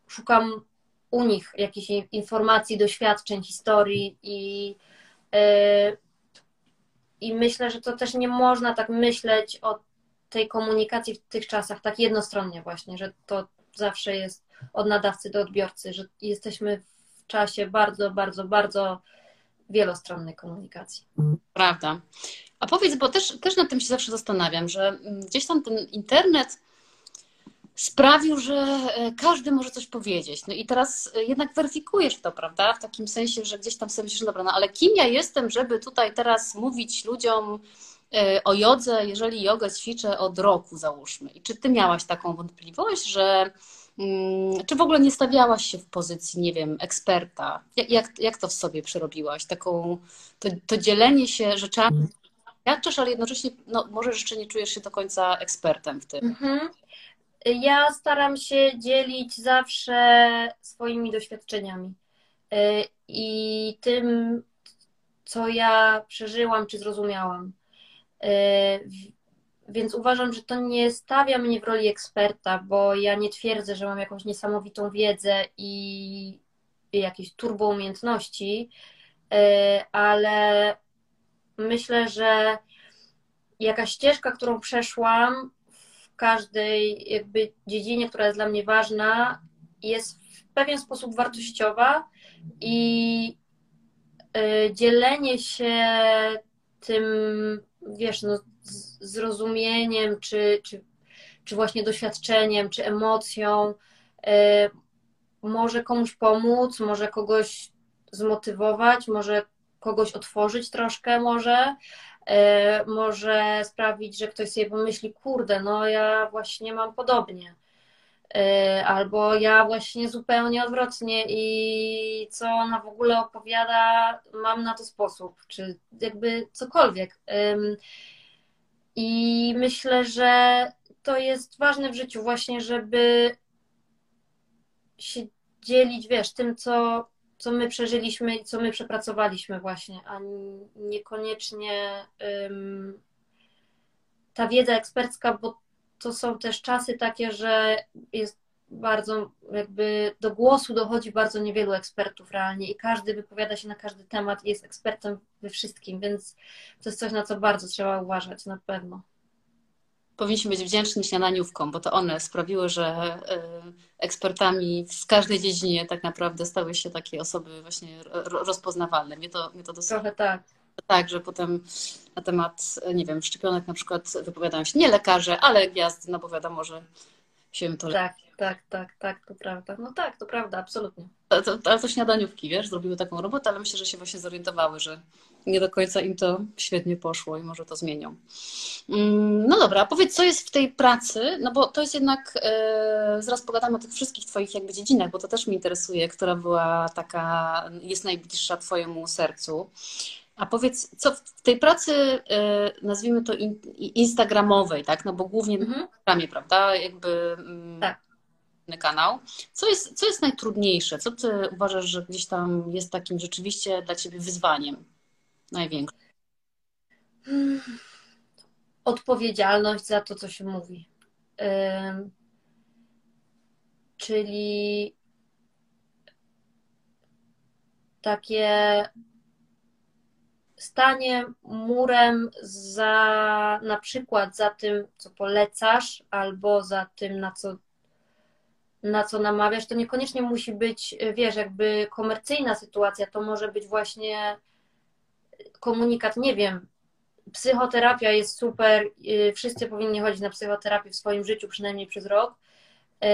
szukam u nich jakichś informacji, doświadczeń, historii i, i myślę, że to też nie można tak myśleć o tej komunikacji w tych czasach tak jednostronnie właśnie, że to zawsze jest od nadawcy do odbiorcy, że jesteśmy w czasie bardzo, bardzo, bardzo wielostronnej komunikacji. Prawda. A powiedz, bo też, też nad tym się zawsze zastanawiam, że mm, gdzieś tam ten internet sprawił, że e, każdy może coś powiedzieć. No i teraz e, jednak weryfikujesz to, prawda? W takim sensie, że gdzieś tam sobie myślisz, dobra, no ale kim ja jestem, żeby tutaj teraz mówić ludziom e, o jodze, jeżeli jogę ćwiczę od roku, załóżmy. I czy ty miałaś taką wątpliwość, że mm, czy w ogóle nie stawiałaś się w pozycji, nie wiem, eksperta? Jak, jak, jak to w sobie przerobiłaś? Taką, to, to dzielenie się rzeczami, doświadczasz, ale jednocześnie no, może jeszcze nie czujesz się do końca ekspertem w tym. Mhm. Ja staram się dzielić zawsze swoimi doświadczeniami y, i tym, co ja przeżyłam czy zrozumiałam. Y, więc uważam, że to nie stawia mnie w roli eksperta, bo ja nie twierdzę, że mam jakąś niesamowitą wiedzę i jakieś turbo umiejętności, y, ale myślę, że jakaś ścieżka, którą przeszłam każdej jakby dziedzinie, która jest dla mnie ważna, jest w pewien sposób wartościowa i y, dzielenie się tym, wiesz, no, zrozumieniem, czy, czy, czy właśnie doświadczeniem, czy emocją, y, może komuś pomóc, może kogoś zmotywować, może kogoś otworzyć troszkę może, e, może sprawić, że ktoś sobie pomyśli, kurde, no ja właśnie mam podobnie. E, albo ja właśnie zupełnie odwrotnie i co ona w ogóle opowiada, mam na to sposób, czy jakby cokolwiek. I myślę, że to jest ważne w życiu właśnie, żeby się dzielić, wiesz, tym, co co my przeżyliśmy i co my przepracowaliśmy właśnie, a niekoniecznie um, ta wiedza ekspercka, bo to są też czasy takie, że jest bardzo jakby do głosu dochodzi bardzo niewielu ekspertów realnie i każdy wypowiada się na każdy temat i jest ekspertem we wszystkim, więc to jest coś, na co bardzo trzeba uważać na pewno powinniśmy być wdzięczni śniadaniówkom, bo to one sprawiły, że e, ekspertami w każdej dziedzinie tak naprawdę stały się takie osoby właśnie rozpoznawalne. Mnie to, mnie to dosyć... Trochę tak. Tak, że potem na temat, nie wiem, szczepionek na przykład wypowiadają się nie lekarze, ale gwiazdy, no bo wiadomo, że się to... Tak, tak, tak, tak, to prawda. No tak, to prawda, absolutnie. Ale to, to śniadaniówki, wiesz, zrobiły taką robotę, ale myślę, że się właśnie zorientowały, że nie do końca im to świetnie poszło i może to zmienią. Mm, no dobra, powiedz, co jest w tej pracy, no bo to jest jednak, yy, zaraz pogadamy o tych wszystkich Twoich jakby dziedzinach, bo to też mnie interesuje, która była taka, jest najbliższa Twojemu sercu. A powiedz, co w tej pracy, yy, nazwijmy to in, instagramowej, tak, no bo głównie mhm. na Instagramie, prawda, jakby... Yy, tak kanał. Co jest, co jest najtrudniejsze? Co ty uważasz, że gdzieś tam jest takim rzeczywiście dla ciebie wyzwaniem największym? Odpowiedzialność za to, co się mówi. czyli takie stanie murem za na przykład za tym, co polecasz, albo za tym, na co na co namawiasz, to niekoniecznie musi być, wiesz, jakby komercyjna sytuacja, to może być właśnie komunikat, nie wiem, psychoterapia jest super, y, wszyscy powinni chodzić na psychoterapię w swoim życiu przynajmniej przez rok. Y,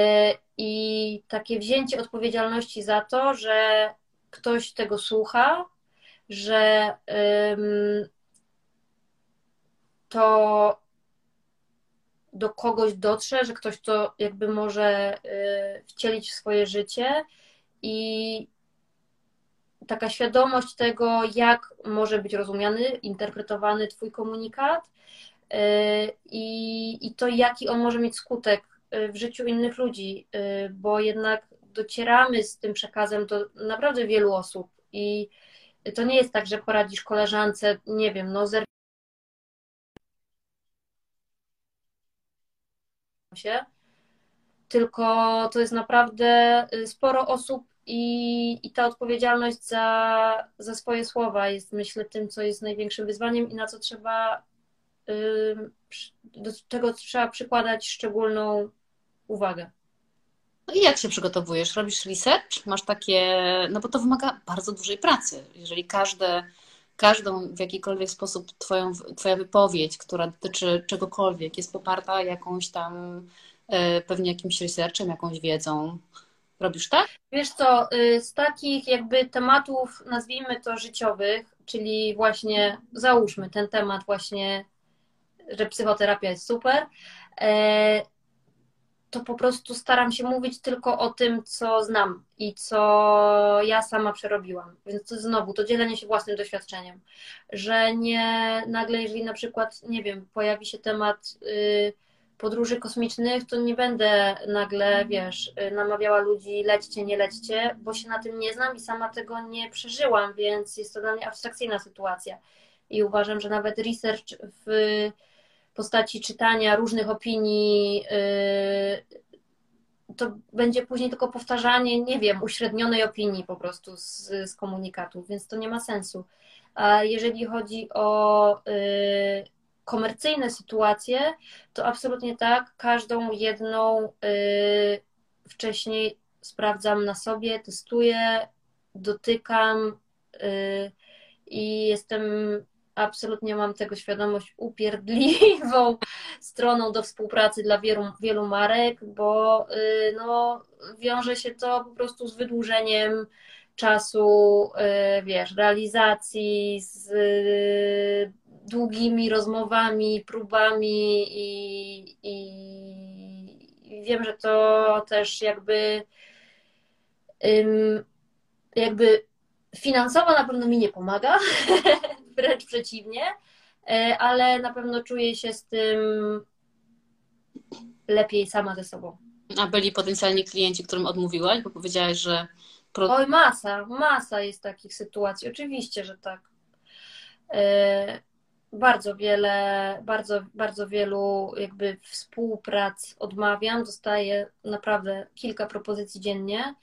I takie wzięcie odpowiedzialności za to, że ktoś tego słucha, że to do kogoś dotrze, że ktoś to jakby może y, wcielić w swoje życie. I taka świadomość tego, jak może być rozumiany, interpretowany Twój komunikat y, i, i to, jaki on może mieć skutek y, w życiu innych ludzi, bo jednak docieramy z tym przekazem do naprawdę wielu osób. I to nie jest tak, że poradzisz koleżance, nie wiem, no się, tylko to jest naprawdę y, sporo osób i, i ta odpowiedzialność za, za swoje słowa jest, myślę, tym, co jest największym wyzwaniem i na co trzeba, do czego trzeba przykładać szczególną uwagę. No i jak się przygotowujesz? Robisz research? Masz takie, no bo to wymaga bardzo dużej pracy. Jeżeli każde, każdą w jakikolwiek sposób twoją, twoja wypowiedź, która dotyczy czegokolwiek, jest poparta jakąś tam, e, pewnie jakimś researchem, jakąś wiedzą, robisz tak? Wiesz co, y, z takich jakby tematów, nazwijmy to życiowych, czyli właśnie załóżmy ten temat właśnie, że psychoterapia jest super, e, to po prostu staram się mówić tylko o tym, co znam i co ja sama przerobiłam. Więc to znowu to dzielenie się własnym doświadczeniem, że nie nagle, jeżeli na przykład, nie wiem, pojawi się temat y, podróży kosmicznych, to nie będę nagle, wiesz, y, namawiała ludzi lećcie, nie lećcie, bo się na tym nie znam i sama tego nie przeżyłam, więc jest to dla mnie abstrakcyjna sytuacja. I uważam, że nawet research w postaci czytania różnych opinii, y, to będzie później tylko powtarzanie, nie wiem, uśrednionej opinii po prostu z, z komunikatów, więc to nie ma sensu. A jeżeli chodzi o y, komercyjne sytuacje, to absolutnie tak, każdą jedną y, wcześniej sprawdzam na sobie, testuję, dotykam i jestem absolutnie mam tego świadomość upierdliwą stroną do współpracy dla wielu, wielu marek, bo y, no, wiąże się to po prostu z wydłużeniem czasu, y, wiesz, realizacji, z y, długimi rozmowami, próbami i, i wiem, że to też jakby jakby finansowo na pewno mi nie pomaga, wręcz przeciwnie, e, ale na pewno czuję się z tym lepiej sama ze sobą. A byli potencjalni klienci, którym odmówiłaś, bo powiedziałaś, że. Oj, masa, masa jest takich sytuacji. Oczywiście, że tak. E, bardzo wiele, bardzo, bardzo wielu jakby współprac odmawiam. Dostaję naprawdę kilka propozycji dziennie.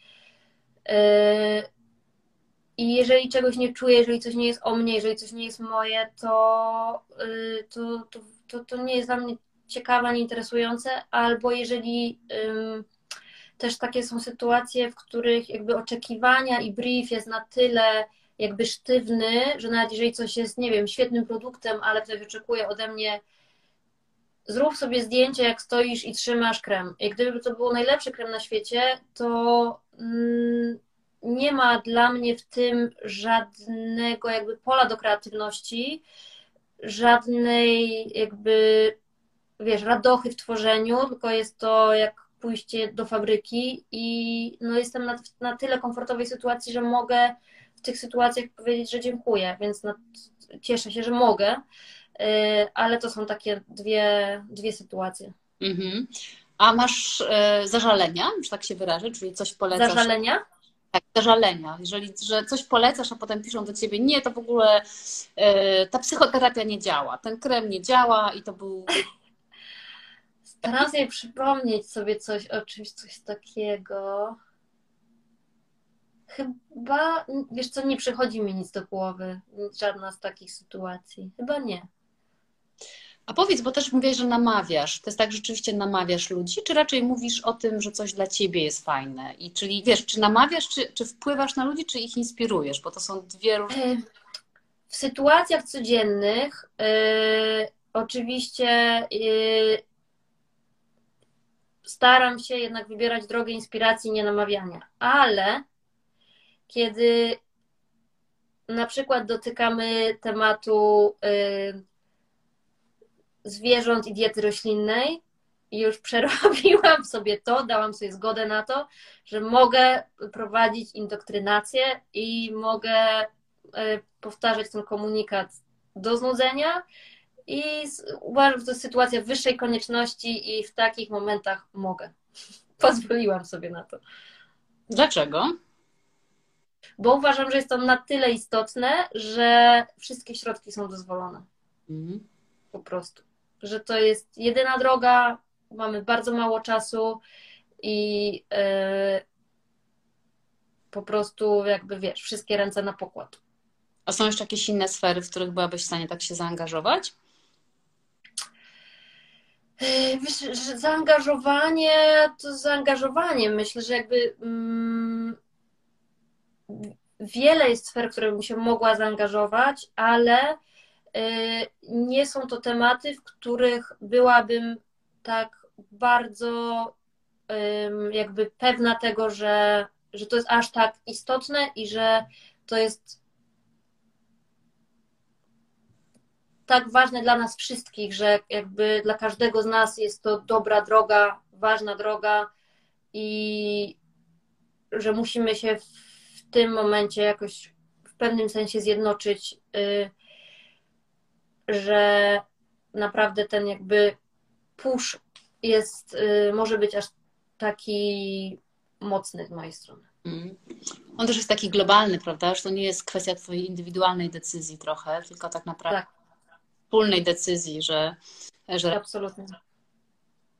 I jeżeli czegoś nie czuję, jeżeli coś nie jest o mnie, jeżeli coś nie jest moje, to, y, to, to, to, to nie jest dla mnie ciekawe ani interesujące, albo jeżeli też takie są sytuacje, w których jakby oczekiwania i brief jest na tyle jakby sztywny, że nawet jeżeli coś jest, nie wiem, świetnym produktem, ale ktoś oczekuje ode mnie zrób sobie zdjęcie, jak stoisz i trzymasz krem. I gdyby to był najlepszy krem na świecie, to mm, nie ma dla mnie w tym żadnego jakby pola do kreatywności, żadnej jakby, wiesz, radochy w tworzeniu, tylko jest to jak pójście do fabryki i no jestem na, na tyle komfortowej sytuacji, że mogę w tych sytuacjach powiedzieć, że dziękuję, więc no, cieszę się, że mogę, y, ale to są takie dwie, dwie sytuacje. Mhm. A masz e, zażalenia, już tak się wyrażę, czyli coś polecasz? Zażalenia? Tak, zażalenia. Jeżeli że coś polecasz, a potem piszą do ciebie, nie, to w ogóle e, ta psychoterapia nie działa, ten krem nie działa i to był. Staram się przypomnieć sobie coś o czymś, coś takiego. Chyba, wiesz co, nie przychodzi mi nic do głowy, żadna z takich sytuacji. Chyba nie. A powiedz, bo też mówisz, że namawiasz. To jest tak, że rzeczywiście namawiasz ludzi, czy raczej mówisz o tym, że coś dla ciebie jest fajne? I czyli wiesz, czy namawiasz, czy, czy wpływasz na ludzi, czy ich inspirujesz? Bo to są dwie różne. E, w sytuacjach codziennych yy, oczywiście yy, staram się jednak wybierać drogę inspiracji, nie namawiania, ale kiedy na przykład dotykamy tematu yy, zwierząt i diety roślinnej i już przerobiłam sobie to, dałam sobie zgodę na to, że mogę prowadzić indoktrynację i mogę e, powtarzać ten komunikat do znudzenia i uważam, że to jest sytuacja wyższej konieczności i w takich momentach mogę. Pozwoliłam sobie na to. Dlaczego? Bo uważam, że jest to na tyle istotne, że wszystkie środki są dozwolone. Mhm. Po prostu że to jest jedyna droga mamy bardzo mało czasu i yy, po prostu jakby wiesz, wszystkie ręce na pokład. A są jeszcze jakieś inne sfery, w których byłabyś w stanie tak się zaangażować? Yy, wiesz, że zaangażowanie to zaangażowanie. Myślę, że jakby mm, wiele jest sfer, w które bym się mogła zaangażować, ale nie są to tematy, w których byłabym tak bardzo jakby pewna tego, że, że to jest aż tak istotne i że to jest tak ważne dla nas wszystkich, że jakby dla każdego z nas jest to dobra droga, ważna droga i że musimy się w tym momencie jakoś w pewnym sensie zjednoczyć, y, że naprawdę ten jakby push jest, y, może być aż taki mocny z mojej strony. Mm. On też jest taki globalny, prawda? Że to nie jest kwestia Twojej indywidualnej decyzji trochę, tylko tak naprawdę tak wspólnej decyzji, że. że... Absolutnie.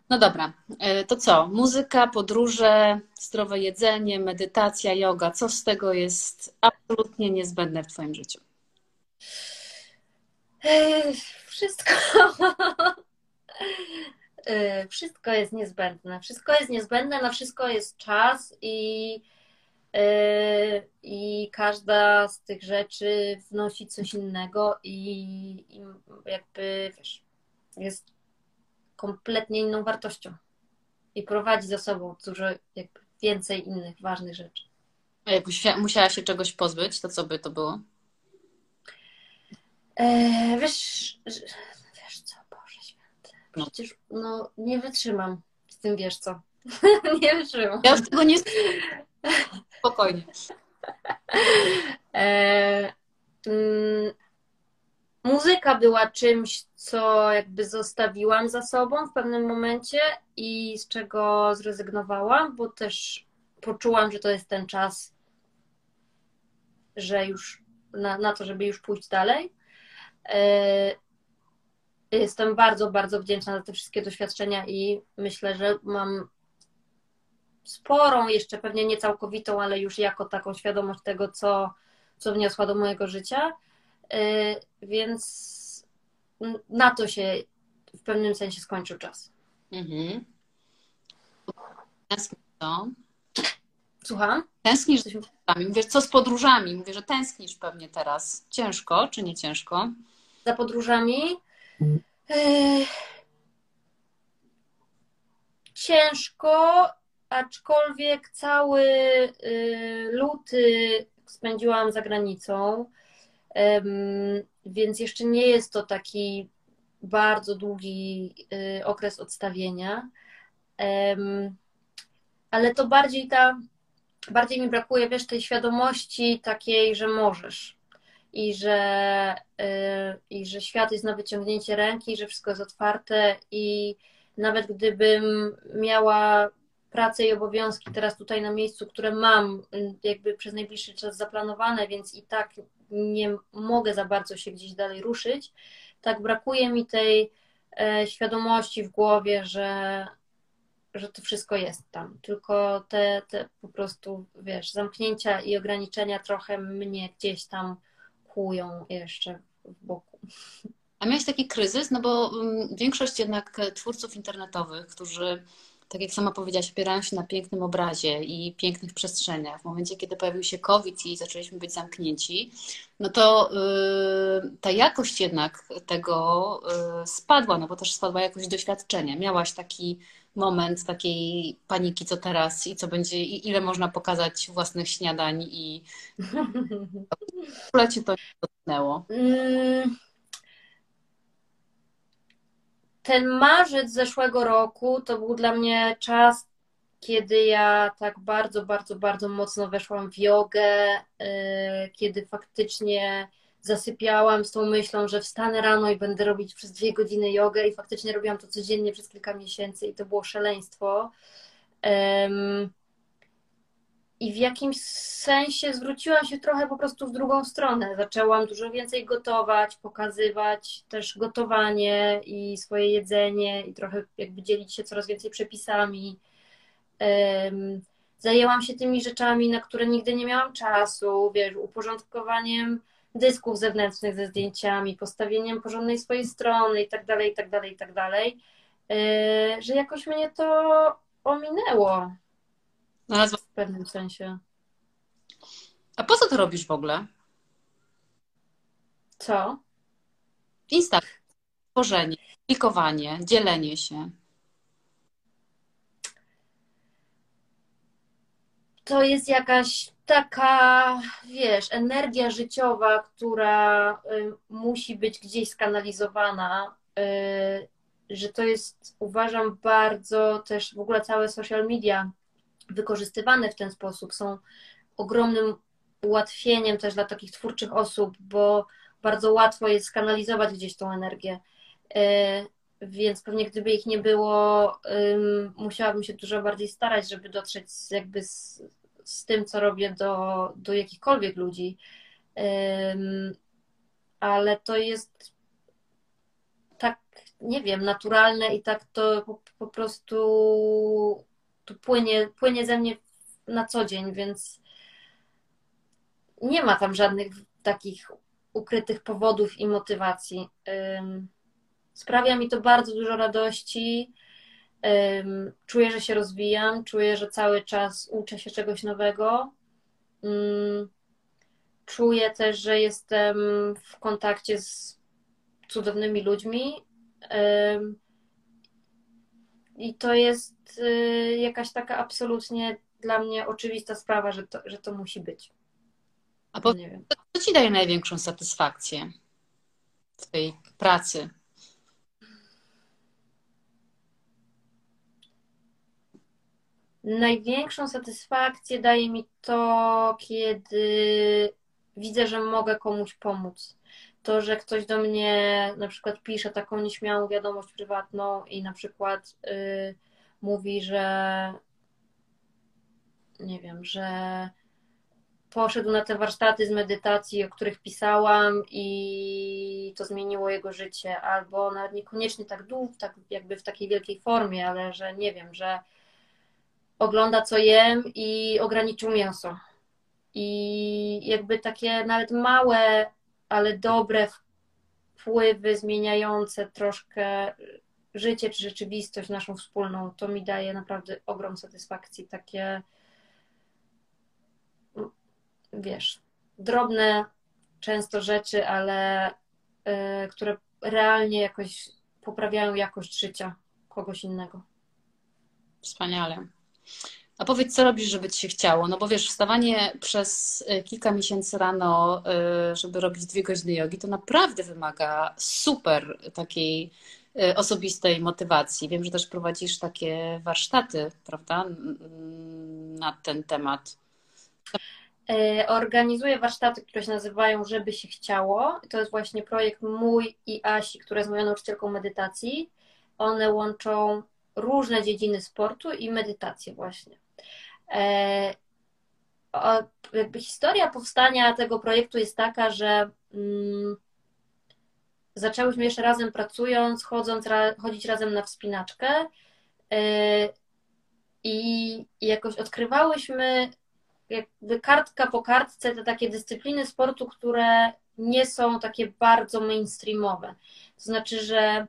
No dobra, e, to co? Muzyka, podróże, zdrowe jedzenie, medytacja, yoga. Co z tego jest absolutnie niezbędne w Twoim życiu? Wszystko. E, wszystko jest niezbędne. Wszystko jest niezbędne, na wszystko jest czas i Yy, i każda z tych rzeczy wnosi coś innego i, i jakby wiesz, jest kompletnie inną wartością i prowadzi za sobą dużo jakby więcej innych ważnych rzeczy. A jak musiała się czegoś pozbyć, to co by to było? Eee, wiesz, wiesz co, Boże Święty, no. przecież no, nie wytrzymam z tym, wiesz co. nie wytrzymam. Ja już tego nie Spokojnie. E, mm, muzyka była czymś, co jakby zostawiłam za sobą w pewnym momencie i z czego zrezygnowałam, bo też poczułam, że to jest ten czas, że już na, na to, żeby już pójść dalej. E, jestem bardzo, bardzo wdzięczna za te wszystkie doświadczenia i myślę, że mam sporą, jeszcze pewnie nie całkowitą, ale już jako taką świadomość tego, co, co wniosła do mojego życia. Y, więc na to się w pewnym sensie skończył czas. Mhm. Tęsknisz to? Słucham? Tęsknisz za podróżami. Mówisz, co z podróżami? Mówię, że tęsknisz pewnie teraz. Ciężko, czy nie ciężko? Za podróżami? Y, ciężko, aczkolwiek cały y, luty spędziłam za granicą, więc jeszcze nie jest to taki bardzo długi y, okres odstawienia. Ale to bardziej ta, bardziej mi brakuje, wiesz, tej świadomości takiej, że możesz i że, y, i że świat jest na wyciągnięcie ręki, że wszystko jest otwarte i nawet gdybym miała pracę i obowiązki teraz tutaj na miejscu, które mam jakby przez najbliższy czas zaplanowane, więc i tak nie mogę za bardzo się gdzieś dalej ruszyć, tak brakuje mi tej e, świadomości w głowie, że, że to wszystko jest tam. Tylko te, te po prostu, wiesz, zamknięcia i ograniczenia trochę mnie gdzieś tam kłują jeszcze w boku. A miałeś taki kryzys? No bo mm, większość jednak twórców internetowych, którzy tak jak sama powiedziałaś, opierają się na pięknym obrazie i pięknych przestrzeniach. W momencie, kiedy pojawił się COVID i zaczęliśmy być zamknięci, no to yy, ta jakość jednak tego yy, spadła, no bo też spadła jakość doświadczenia. Miałaś taki moment takiej paniki, co teraz i co będzie, i ile można pokazać własnych śniadań i w ogóle cię to dotknęło. Mm ten marzec zeszłego roku to był dla mnie czas, kiedy ja tak bardzo, bardzo, bardzo mocno weszłam w jogę, y, kiedy faktycznie zasypiałam z tą myślą, że wstanę rano i będę robić przez dwie godziny jogę i faktycznie robiłam to codziennie przez kilka miesięcy i to było szaleństwo. i w jakimś sensie zwróciłam się trochę po prostu w drugą stronę. Zaczęłam dużo więcej gotować, pokazywać też gotowanie i swoje jedzenie i trochę jakby dzielić się coraz więcej przepisami. Zajęłam się tymi rzeczami, na które nigdy nie miałam czasu, wiesz, uporządkowaniem dysków zewnętrznych ze zdjęciami, postawieniem porządnej swojej strony i tak dalej, i tak dalej, i tak dalej, e, że jakoś mnie to ominęło. Znalazła... W pewnym sensie. A po co to robisz w ogóle? Co? Insta. Tworzenie, klikowanie, dzielenie się. To jest jakaś taka, wiesz, energia życiowa, która y, musi być gdzieś skanalizowana, y, że to jest, uważam, bardzo też w ogóle całe social media wykorzystywane w ten sposób są ogromnym ułatwieniem też dla takich twórczych osób, bo bardzo łatwo jest skanalizować gdzieś tą energię. E, więc pewnie gdyby ich nie było, musiałabym się dużo bardziej starać, żeby dotrzeć jakby z, z tym, co robię do, do jakichkolwiek ludzi. Ale to jest tak, nie wiem, naturalne i tak to po, po prostu to płynie, płynie ze mnie na co dzień, więc nie ma tam żadnych takich ukrytych powodów i motywacji. Sprawia mi to bardzo dużo radości. Czuję, że się rozwijam, czuję, że cały czas uczę się czegoś nowego. Czuję też, że jestem w kontakcie z cudownymi ludźmi. I to jest y, jakaś taka absolutnie dla mnie oczywista sprawa, że to, że to musi być. A po, co ci daje największą satysfakcję w tej pracy? Największą satysfakcję daje mi to, kiedy widzę, że mogę komuś pomóc. To, że ktoś do mnie na przykład pisze taką nieśmiałą wiadomość prywatną i na przykład y, mówi, że nie wiem, że poszedł na te warsztaty z medytacji, o których pisałam i to zmieniło jego życie, albo nawet niekoniecznie tak długo, tak jakby w takiej wielkiej formie, ale że nie wiem, że ogląda co jem i ograniczył mięso. I jakby takie nawet małe ale dobre wpływy zmieniające troszkę życie czy rzeczywistość naszą wspólną, to mi daje naprawdę ogrom satysfakcji. Takie, wiesz, drobne często rzeczy, ale y, które realnie jakoś poprawiają jakość życia kogoś innego. Wspaniale. A powiedz, co robisz, żeby ci się chciało? No bo wiesz, wstawanie przez y, kilka miesięcy rano, y, żeby robić dwie godziny jogi, to naprawdę wymaga super takiej y, osobistej motywacji. Wiem, że też prowadzisz takie warsztaty, prawda, na ten temat. E, organizuję warsztaty, które się nazywają Żeby się chciało. To jest właśnie projekt mój i Asi, która jest moją nauczycielką medytacji. One łączą różne dziedziny sportu i medytację właśnie. E, historia powstania tego projektu jest taka, że mm, zaczęłyśmy jeszcze razem pracując, chodząc, chodzić razem na wspinaczkę e, i jakoś odkrywałyśmy jakby kartka po kartce te takie dyscypliny sportu, które nie są takie bardzo mainstreamowe. To znaczy, że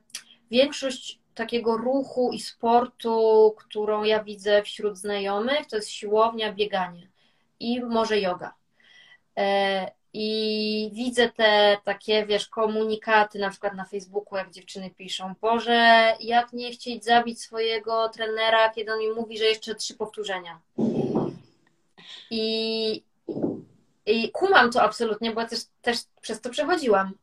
większość takiego ruchu i sportu, którą ja widzę wśród znajomych, to jest siłownia, bieganie i może yoga. E, I widzę te takie, wiesz, komunikaty na przykład na Facebooku, jak dziewczyny piszą, Boże, jak nie chcieć zabić swojego trenera, kiedy on mi mówi, że jeszcze trzy powtórzenia. I, i kumam to absolutnie, bo też, też przez to przechodziłam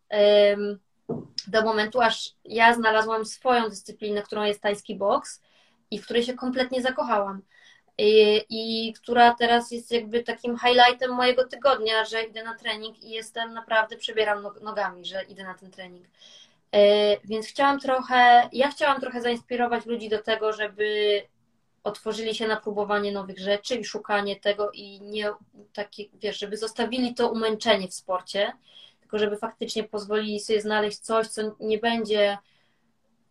do momentu, aż ja znalazłam swoją dyscyplinę, którą jest tajski boks i w której się kompletnie zakochałam. I, I, która teraz jest jakby takim highlightem mojego tygodnia, że idę na trening i jestem naprawdę, przebieram nogami, że idę na ten trening. E, więc chciałam trochę, ja chciałam trochę zainspirować ludzi do tego, żeby otworzyli się na próbowanie nowych rzeczy i szukanie tego i nie takie, wiesz, żeby zostawili to umęczenie w sporcie, tylko żeby faktycznie pozwolili sobie znaleźć coś, co nie będzie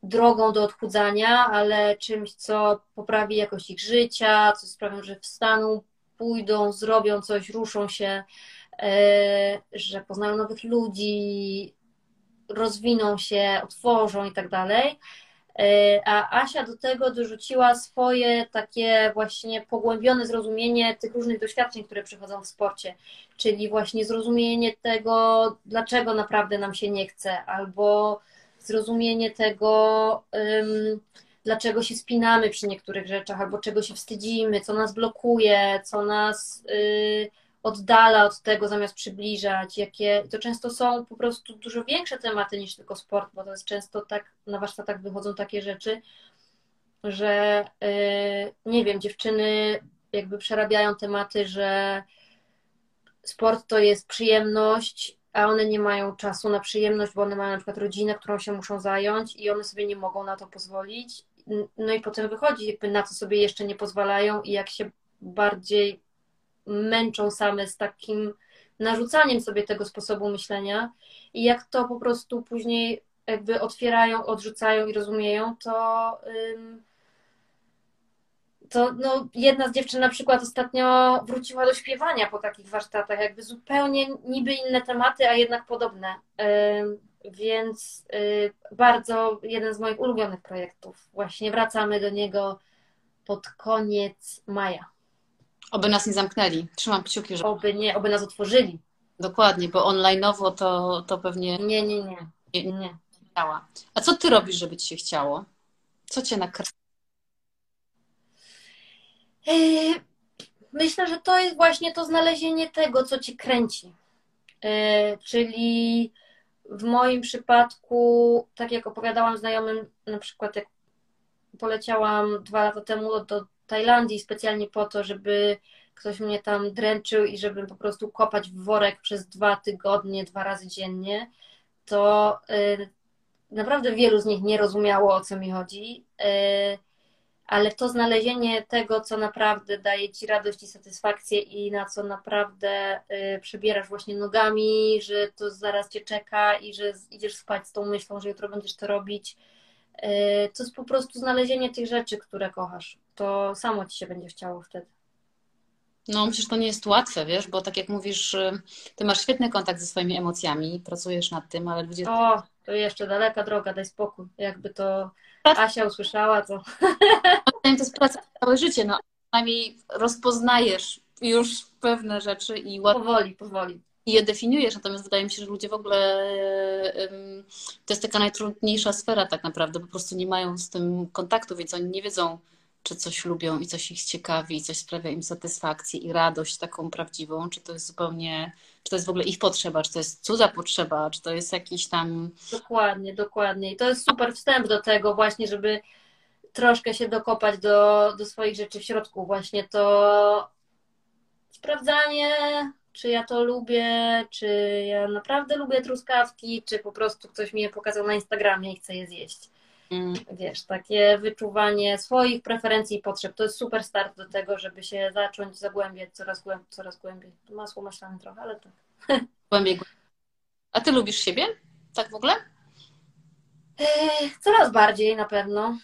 drogą do odchudzania, ale czymś, co poprawi jakość ich życia, co sprawi, że wstaną, pójdą, zrobią coś, ruszą się, e, że poznają nowych ludzi, rozwiną się, otworzą i tak dalej. E, a Asia do tego dorzuciła swoje takie właśnie pogłębione zrozumienie tych różnych doświadczeń, które przychodzą w sporcie, czyli właśnie zrozumienie tego, dlaczego naprawdę nam się nie chce, albo zrozumienie tego, dlaczego się spinamy przy niektórych rzeczach, albo czego się wstydzimy, co nas blokuje, co nas y, oddala od tego zamiast przybliżać, jakie to często są po prostu dużo większe tematy niż tylko sport, bo to jest często tak, na warsztatach wychodzą takie rzeczy, że y, nie wiem, dziewczyny jakby przerabiają tematy, że sport to jest przyjemność, a one nie mają czasu na przyjemność, bo one mają na przykład rodzinę, którą się muszą zająć i one sobie nie mogą na to pozwolić. No i potem wychodzi, jakby na co sobie jeszcze nie pozwalają i jak się bardziej męczą same z takim narzucaniem sobie tego sposobu myślenia i jak to po prostu później jakby otwierają, odrzucają i rozumieją, to to no, jedna z dziewczyn na przykład ostatnio wróciła do śpiewania po takich warsztatach, jakby zupełnie niby inne tematy, a jednak podobne. Więc y, bardzo jeden z moich ulubionych projektów. Właśnie wracamy do niego pod koniec maja. Oby nas nie zamknęli. Trzymam kciuki, że. Oby nie, oby nas otworzyli. Dokładnie, bo online'owo to, to pewnie. Nie, nie, nie. nie. nie. A co ty robisz, żeby ci się chciało? Co cię nakręca? Yy, myślę, że to jest właśnie to znalezienie tego, co ci kręci. Yy, czyli w moim przypadku, tak jak opowiadałam znajomym, na przykład jak poleciałam dwa lata temu do Tajlandii specjalnie po to, żeby ktoś mnie tam dręczył i żebym po prostu kopać w worek przez dwa tygodnie, dwa razy dziennie, to yy, naprawdę wielu z nich nie rozumiało, o co mi chodzi ale to znalezienie tego, co naprawdę daje ci radość i satysfakcję i na co naprawdę y, przebierasz właśnie nogami, że to zaraz cię czeka i że idziesz spać z tą myślą, że jutro będziesz to robić. Y, to jest po prostu znalezienie tych rzeczy, które kochasz. To samo ci się będzie chciało wtedy. No, myślę, że to nie jest łatwe, wiesz, bo tak jak mówisz, y, ty masz świetny kontakt ze swoimi emocjami, pracujesz nad tym, ale ludzie. O, to jeszcze daleka droga, daj spokój. Jakby to Asia usłyszała, to. To jest praca całe życie, no przynajmniej rozpoznajesz już pewne rzeczy i łatwo. Powoli, powoli. I je definiujesz, natomiast wydaje mi się, że ludzie w ogóle to jest taka najtrudniejsza sfera tak naprawdę, po prostu nie mają z tym kontaktu, więc oni nie wiedzą, czy coś lubią i coś ich ciekawi, i coś sprawia im satysfakcję i radość taką prawdziwą, czy to jest zupełnie, czy to jest w ogóle ich potrzeba, czy to jest cudza potrzeba, czy to jest jakiś tam. Dokładnie, dokładnie. I to jest super wstęp do tego, właśnie, żeby troszkę się dokopać do, do swoich rzeczy w środku. Właśnie to sprawdzanie, czy ja to lubię, czy ja naprawdę lubię truskawki, czy po prostu ktoś mi je pokazał na Instagramie i chce je zjeść. Mm. Wiesz, takie wyczuwanie swoich preferencji i potrzeb to jest super start do tego, żeby się zacząć zagłębiać coraz, głęb coraz głębiej. Masło maślane trochę, ale tak. Głębiej. A ty lubisz siebie? Tak w ogóle? Coraz bardziej na pewno.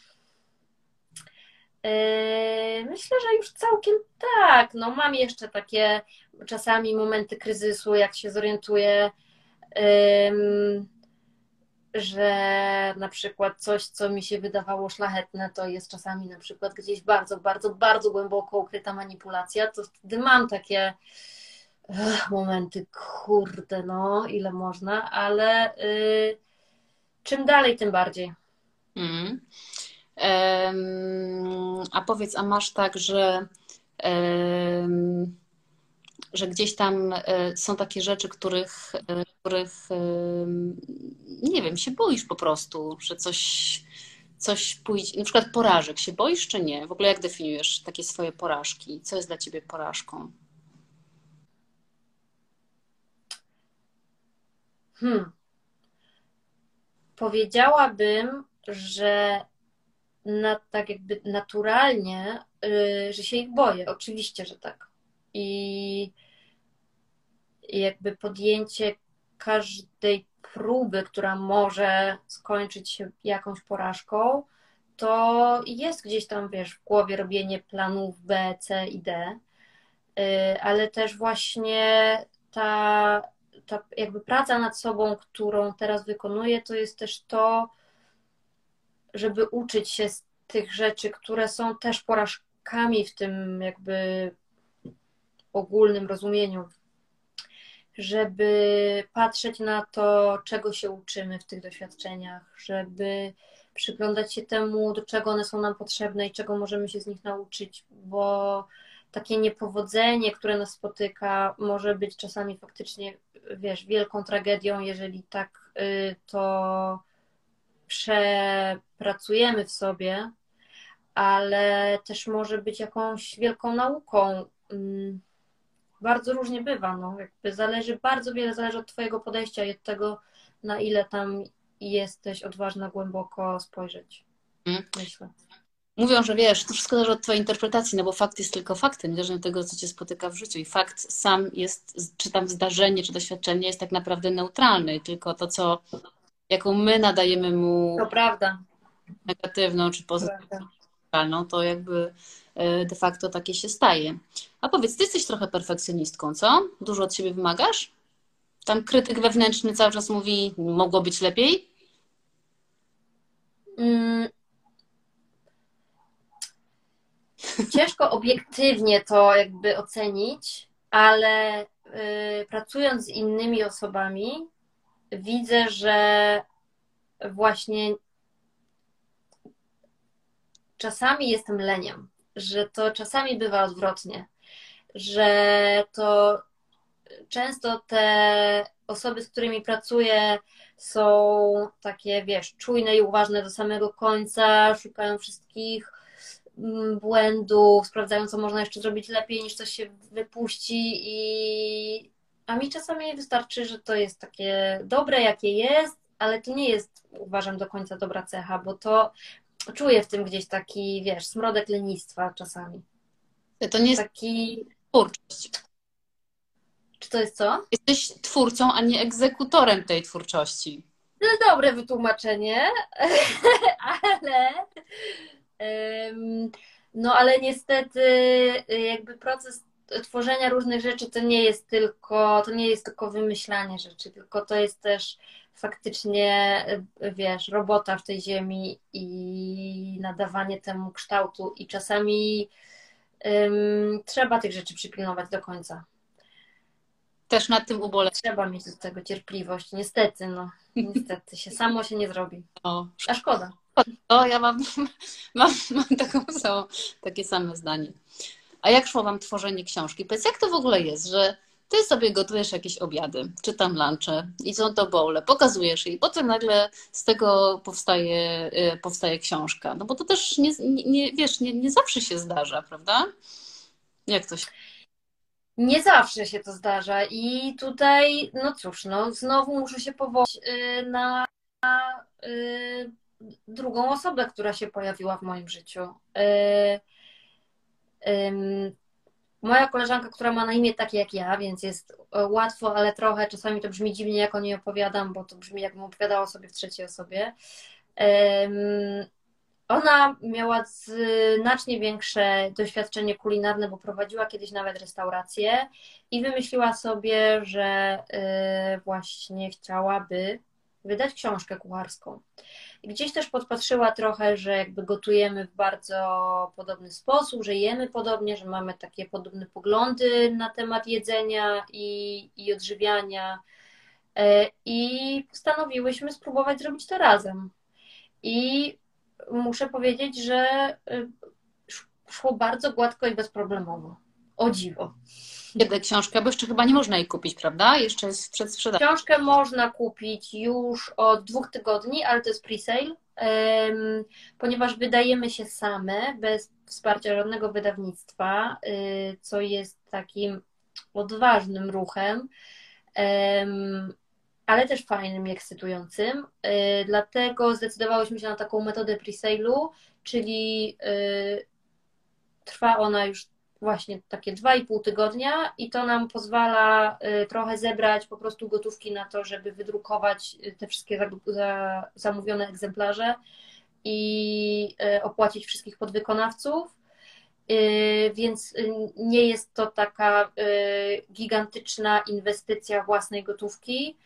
Yy, myślę, że już całkiem tak. No, mam jeszcze takie czasami momenty kryzysu, jak się zorientuję, że na przykład coś, co mi się wydawało szlachetne, to jest czasami na przykład gdzieś bardzo, bardzo, bardzo głęboko ukryta manipulacja, to wtedy mam takie momenty, kurde, no, ile można, ale yy, czym dalej, tym bardziej. Mm. A powiedz, a masz tak, że, że gdzieś tam e, są takie rzeczy, których, e, których nie wiem, się boisz po prostu, że coś, coś pójdzie, na przykład porażek, się boisz czy nie? W ogóle jak definiujesz takie swoje porażki? Co jest dla ciebie porażką? Hmm. Powiedziałabym, że na, tak jakby naturalnie y, że się ich boję. Oczywiście, że tak. I jakby podjęcie każdej próby, która może skończyć się jakąś porażką, to jest gdzieś tam, wiesz, w głowie robienie planów B, C i D, y, ale też właśnie ta, ta jakby praca nad sobą, którą teraz wykonuję, to jest też to, żeby uczyć się z tych rzeczy, które są też porażkami w tym jakby ogólnym rozumieniu, żeby patrzeć na to, czego się uczymy w tych doświadczeniach, żeby przyglądać się temu, do czego one są nam potrzebne i czego możemy się z nich nauczyć, bo takie niepowodzenie, które nas spotyka, może być czasami faktycznie, wiesz, wielką tragedią, jeżeli tak y, to przepracujemy w sobie, ale też może być jakąś wielką nauką. Mm, bardzo różnie bywa, no, jakby zależy, bardzo wiele zależy od Twojego podejścia i od tego, na ile tam jesteś odważna głęboko spojrzeć. Hmm. Myślę. Mówią, że wiesz, to wszystko zależy od Twojej interpretacji, no bo fakt jest tylko faktem, niezależnie od tego, co Cię spotyka w życiu. I fakt sam jest, czy tam zdarzenie, czy doświadczenie jest tak naprawdę neutralny, tylko to, co, jaką my nadajemy mu. To prawda. Negatywną, czy pozytywną, to jakby de facto takie się staje. A powiedz, Ty jesteś trochę perfekcjonistką, co? Dużo od siebie wymagasz? Tam krytyk wewnętrzny cały czas mówi, mogło być lepiej? Mm. Ciężko obiektywnie to jakby ocenić, ale y, pracując z innymi osobami, widzę, że właśnie czasami jestem leniem, że to czasami bywa odwrotnie, że to często te osoby, z którymi pracuję, są takie, wiesz, czujne i uważne do samego końca, szukają wszystkich mm, błędów, sprawdzają, co można jeszcze zrobić lepiej, niż coś się wypuści i a mi czasami wystarczy, że to jest takie dobre, jakie jest, ale to nie jest, uważam, do końca dobra cecha, bo to czuję w tym gdzieś taki, wiesz, smrodek lenistwa czasami. To nie jest taki twórczość. Czy to jest co? Jesteś twórcą, a nie egzekutorem tej twórczości. No dobre wytłumaczenie, ale no ale niestety jakby proces tworzenia różnych rzeczy to nie jest tylko, to nie jest tylko wymyślanie rzeczy, tylko to jest też faktycznie, wiesz, robota w tej ziemi i nadawanie temu kształtu i czasami trzeba tych rzeczy przypilnować do końca. Też nad tym ubolewam. Trzeba mieć do tego cierpliwość. Niestety, no. Niestety się samo się nie zrobi. O. A szkoda. To ja mam, mam, mam taką samą, takie same zdanie. A jak szło Wam tworzenie książki? Powiedz, jak to w ogóle jest, że Ty sobie gotujesz jakieś obiady, czy tam lunche i są to bowle, pokazujesz je i potem nagle z tego powstaje, y, powstaje książka. No bo to też nie, nie wiesz, nie, nie zawsze się zdarza, prawda? Jak to się... Nie zawsze się to zdarza i tutaj, no cóż, no znowu muszę się powołać y, na y, drugą osobę, która się pojawiła w moim życiu. Moja koleżanka, która ma na imię takie jak ja, więc jest e, łatwo, ale trochę czasami to brzmi dziwnie, jak o niej opowiadam, bo to brzmi, jakbym opowiadała sobie w trzeciej osobie. Ona miała znacznie większe doświadczenie kulinarne, bo prowadziła kiedyś nawet restaurację i wymyśliła sobie, że e, właśnie chciałaby wydać książkę kucharską. Gdzieś też podpatrzyła trochę, że jakby gotujemy w bardzo podobny sposób, że jemy podobnie, że mamy takie podobne poglądy na temat jedzenia i, i odżywiania. E, I postanowiłyśmy spróbować zrobić to razem. I muszę powiedzieć, że e, szło bardzo gładko i bezproblemowo. O dziwo. Kiedy książkę, bo jeszcze chyba nie można jej kupić, prawda? Jeszcze jest przed sprzedażą. Książkę można kupić już od dwóch tygodni, ale to jest pre-sale, ponieważ wydajemy się same, bez wsparcia żadnego wydawnictwa, y, co jest takim odważnym ruchem, ale też fajnym i ekscytującym. Y, dlatego zdecydowałyśmy się na taką metodę pre-sale'u, czyli y, trwa ona już właśnie takie dwa i pół tygodnia i to nam pozwala y, trochę zebrać po prostu gotówki na to, żeby wydrukować y, te wszystkie zamówione egzemplarze i y, opłacić wszystkich podwykonawców. Więc nie jest to taka gigantyczna inwestycja własnej gotówki.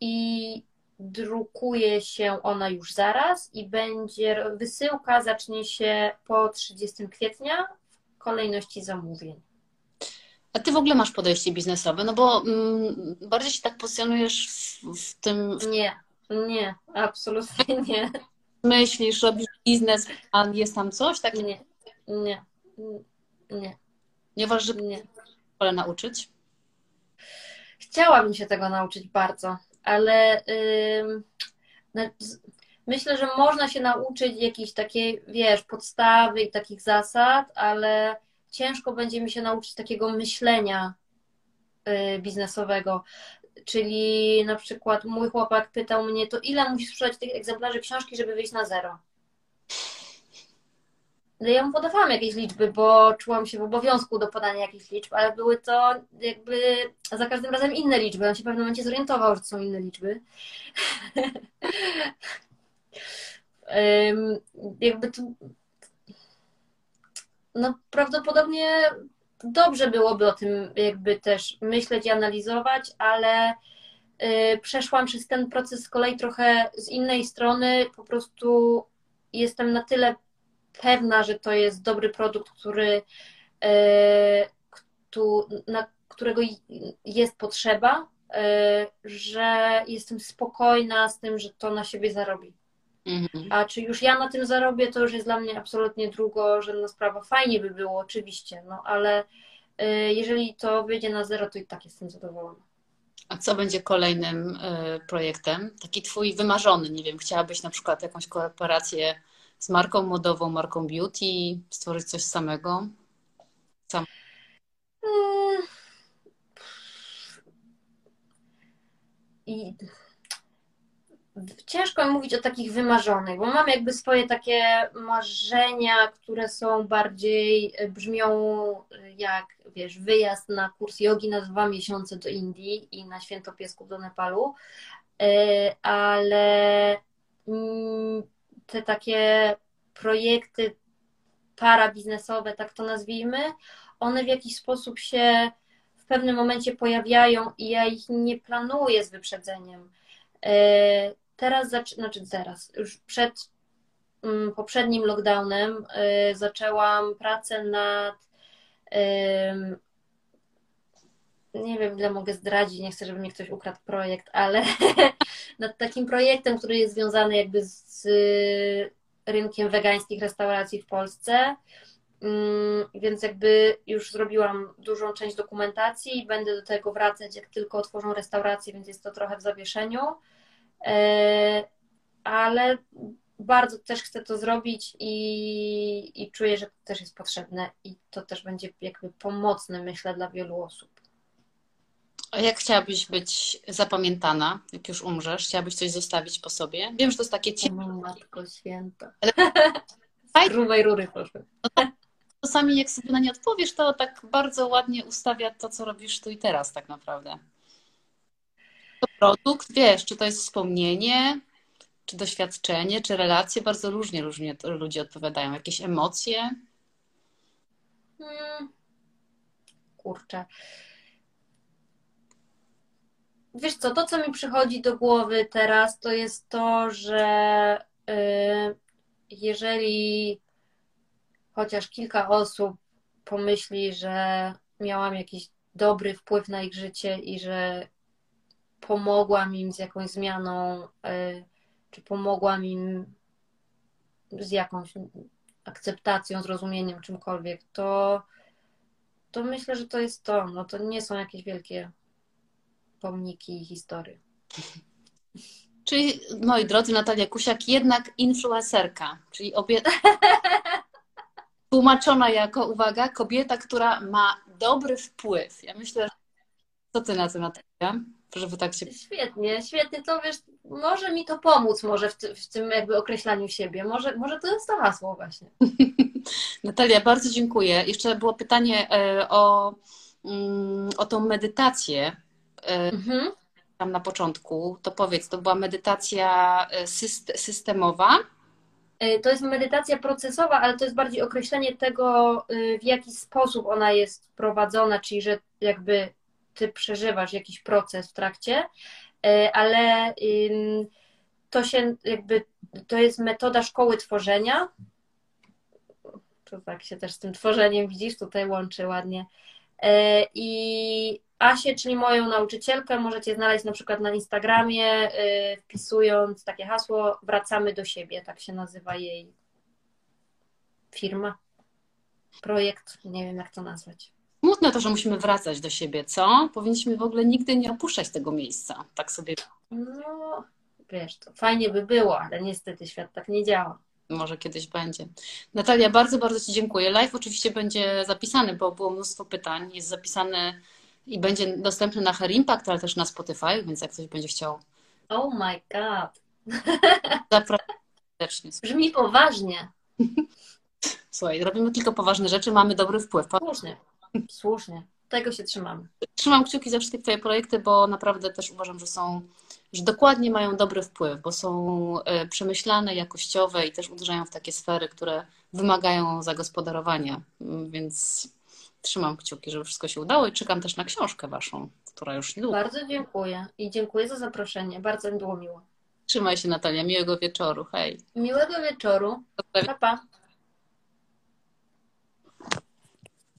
I drukuje się ona już zaraz i będzie wysyłka zacznie się po 30 kwietnia w kolejności zamówień. A ty w ogóle masz podejście biznesowe, no bo mm, bardziej się tak pozycjonujesz w, w tym. W... Nie, nie, absolutnie nie. Myślisz, robisz biznes, a jest tam coś tak? Nie, nie, nie. Nie uważasz, że nie. Nauczyć? Chciałabym się tego nauczyć bardzo ale myślę, że można się nauczyć jakiejś takiej, wiesz, podstawy i takich zasad, ale ciężko będzie mi się nauczyć takiego myślenia y, biznesowego. Czyli na przykład mój chłopak pytał mnie, to ile musisz sprzedać tych egzemplarzy książki, żeby wyjść na zero? No ja mu podawałam jakieś liczby, bo czułam się w obowiązku do podania jakichś liczb, ale były to jakby za każdym razem inne liczby. On się w pewnym momencie zorientował, że są inne liczby. jakby to. No, prawdopodobnie dobrze byłoby o tym jakby też myśleć i analizować, ale y, przeszłam przez ten proces z kolei trochę z innej strony. Po prostu jestem na tyle pewna, że to jest dobry produkt, który, e, na którego jest potrzeba, e, że jestem spokojna z tym, że to na siebie zarobi. Mhm. A czy już ja na tym zarobię, to już jest dla mnie absolutnie drugorzędna sprawa. Fajnie by było, oczywiście, no ale e, jeżeli to wyjdzie na zero, to i tak jestem zadowolona. A co będzie kolejnym projektem? Taki twój wymarzony, nie wiem, chciałabyś na przykład jakąś kooperację z marką modową, marką beauty, stworzyć coś samego? Sam. I ciężko mówić o takich wymarzonych, bo mam jakby swoje takie marzenia, które są bardziej, e, brzmią e, jak, wiesz, wyjazd na kurs jogi na dwa miesiące do Indii i na Święto Piesków do Nepalu, e, ale mm, te takie projekty parabiznesowe, tak to nazwijmy, one w jakiś sposób się w pewnym momencie pojawiają i ja ich nie planuję z wyprzedzeniem. E, teraz, znaczy teraz, już przed mm, poprzednim lockdownem e, zaczęłam pracę nad nie wiem, ile mogę zdradzić, nie chcę, żeby mi ktoś ukradł projekt, ale nad takim projektem, który jest związany jakby z rynkiem wegańskich restauracji w Polsce. Mm, więc jakby już zrobiłam dużą część dokumentacji i będę do tego wracać, jak tylko otworzą restaurację, więc jest to trochę w zawieszeniu. E, ale bardzo też chcę to zrobić i, i czuję, że to też jest potrzebne i to też będzie jakby pomocne, myślę, dla wielu osób. A jak chciałabyś być zapamiętana, jak już umrzesz? Chciałabyś coś zostawić po sobie? Wiem, że to jest takie ciepłe. Matko święta. Ale... grubej rury proszę. No tak, czasami jak sobie na nie odpowiesz, to tak bardzo ładnie ustawia to, co robisz tu i teraz tak naprawdę. To produkt, wiesz, czy to jest wspomnienie, czy doświadczenie, czy relacje, bardzo różnie, różnie ludzie odpowiadają. Jakieś emocje? Hmm. Kurczę wiesz co, to co mi przychodzi do głowy teraz, to jest to, że y, jeżeli chociaż kilka osób pomyśli, że miałam jakiś dobry wpływ na ich życie i że pomogłam im z jakąś zmianą, y, czy pomogłam im z jakąś akceptacją, zrozumieniem, czymkolwiek, to, to myślę, że to jest to. No to nie są jakieś wielkie pomniki i historii. Czyli, moi drodzy, Natalia Kusiak jednak influencerka, czyli obie... tłumaczona jako, uwaga, kobieta, która ma dobry wpływ. Ja myślę, że co ty na to, Natalia? żeby tak się... Świetnie, świetnie, to wiesz, może mi to pomóc może w, ty, w tym jakby określaniu siebie, może, może to jest to hasło właśnie. Natalia, bardzo dziękuję. Jeszcze było pytanie e, o, mm, o tą medytację. E, mhm. Tam na początku, to powiedz, to była medytacja e, systemowa? To jest medytacja procesowa, ale to jest bardziej określenie tego, w jaki sposób ona jest prowadzona, czyli że jakby ty przeżywasz jakiś proces w trakcie, ale to się jakby, to jest metoda szkoły tworzenia, to tak się też z tym tworzeniem, widzisz, tutaj łączy ładnie. E, I Asię, czyli moją nauczycielkę, możecie znaleźć na przykład na Instagramie, e, wpisując takie hasło Wracamy do siebie, tak się nazywa jej firma, projekt, nie wiem jak to nazwać. Smutne to, że musimy wracać do siebie, co? Powinniśmy w ogóle nigdy nie opuszczać tego miejsca, tak sobie. No, wiesz, to fajnie by było, ale niestety świat tak nie działa. Może kiedyś będzie. Natalia, bardzo, bardzo Ci dziękuję. Live oczywiście będzie zapisany, bo było mnóstwo pytań. Jest zapisany i będzie dostępny na Her Impact, ale też na Spotify, więc jak ktoś będzie chciał. Oh my god. Zapraszam serdecznie. Brzmi poważnie. Słuchaj, robimy tylko poważne rzeczy, mamy dobry wpływ. Słusznie, słusznie. Tego się trzymamy. Trzymam kciuki za wszystkie Twoje projekty, bo naprawdę też uważam, że są że dokładnie mają dobry wpływ, bo są e, przemyślane, jakościowe i też uderzają w takie sfery, które wymagają zagospodarowania. Mm, więc trzymam kciuki, żeby wszystko się udało i czekam też na książkę Waszą, która już niedługo. Bardzo dziękuję i dziękuję za zaproszenie. Bardzo mi było miło. Trzymaj się Natalia, miłego wieczoru. Hej. Miłego wieczoru. Pa, pa.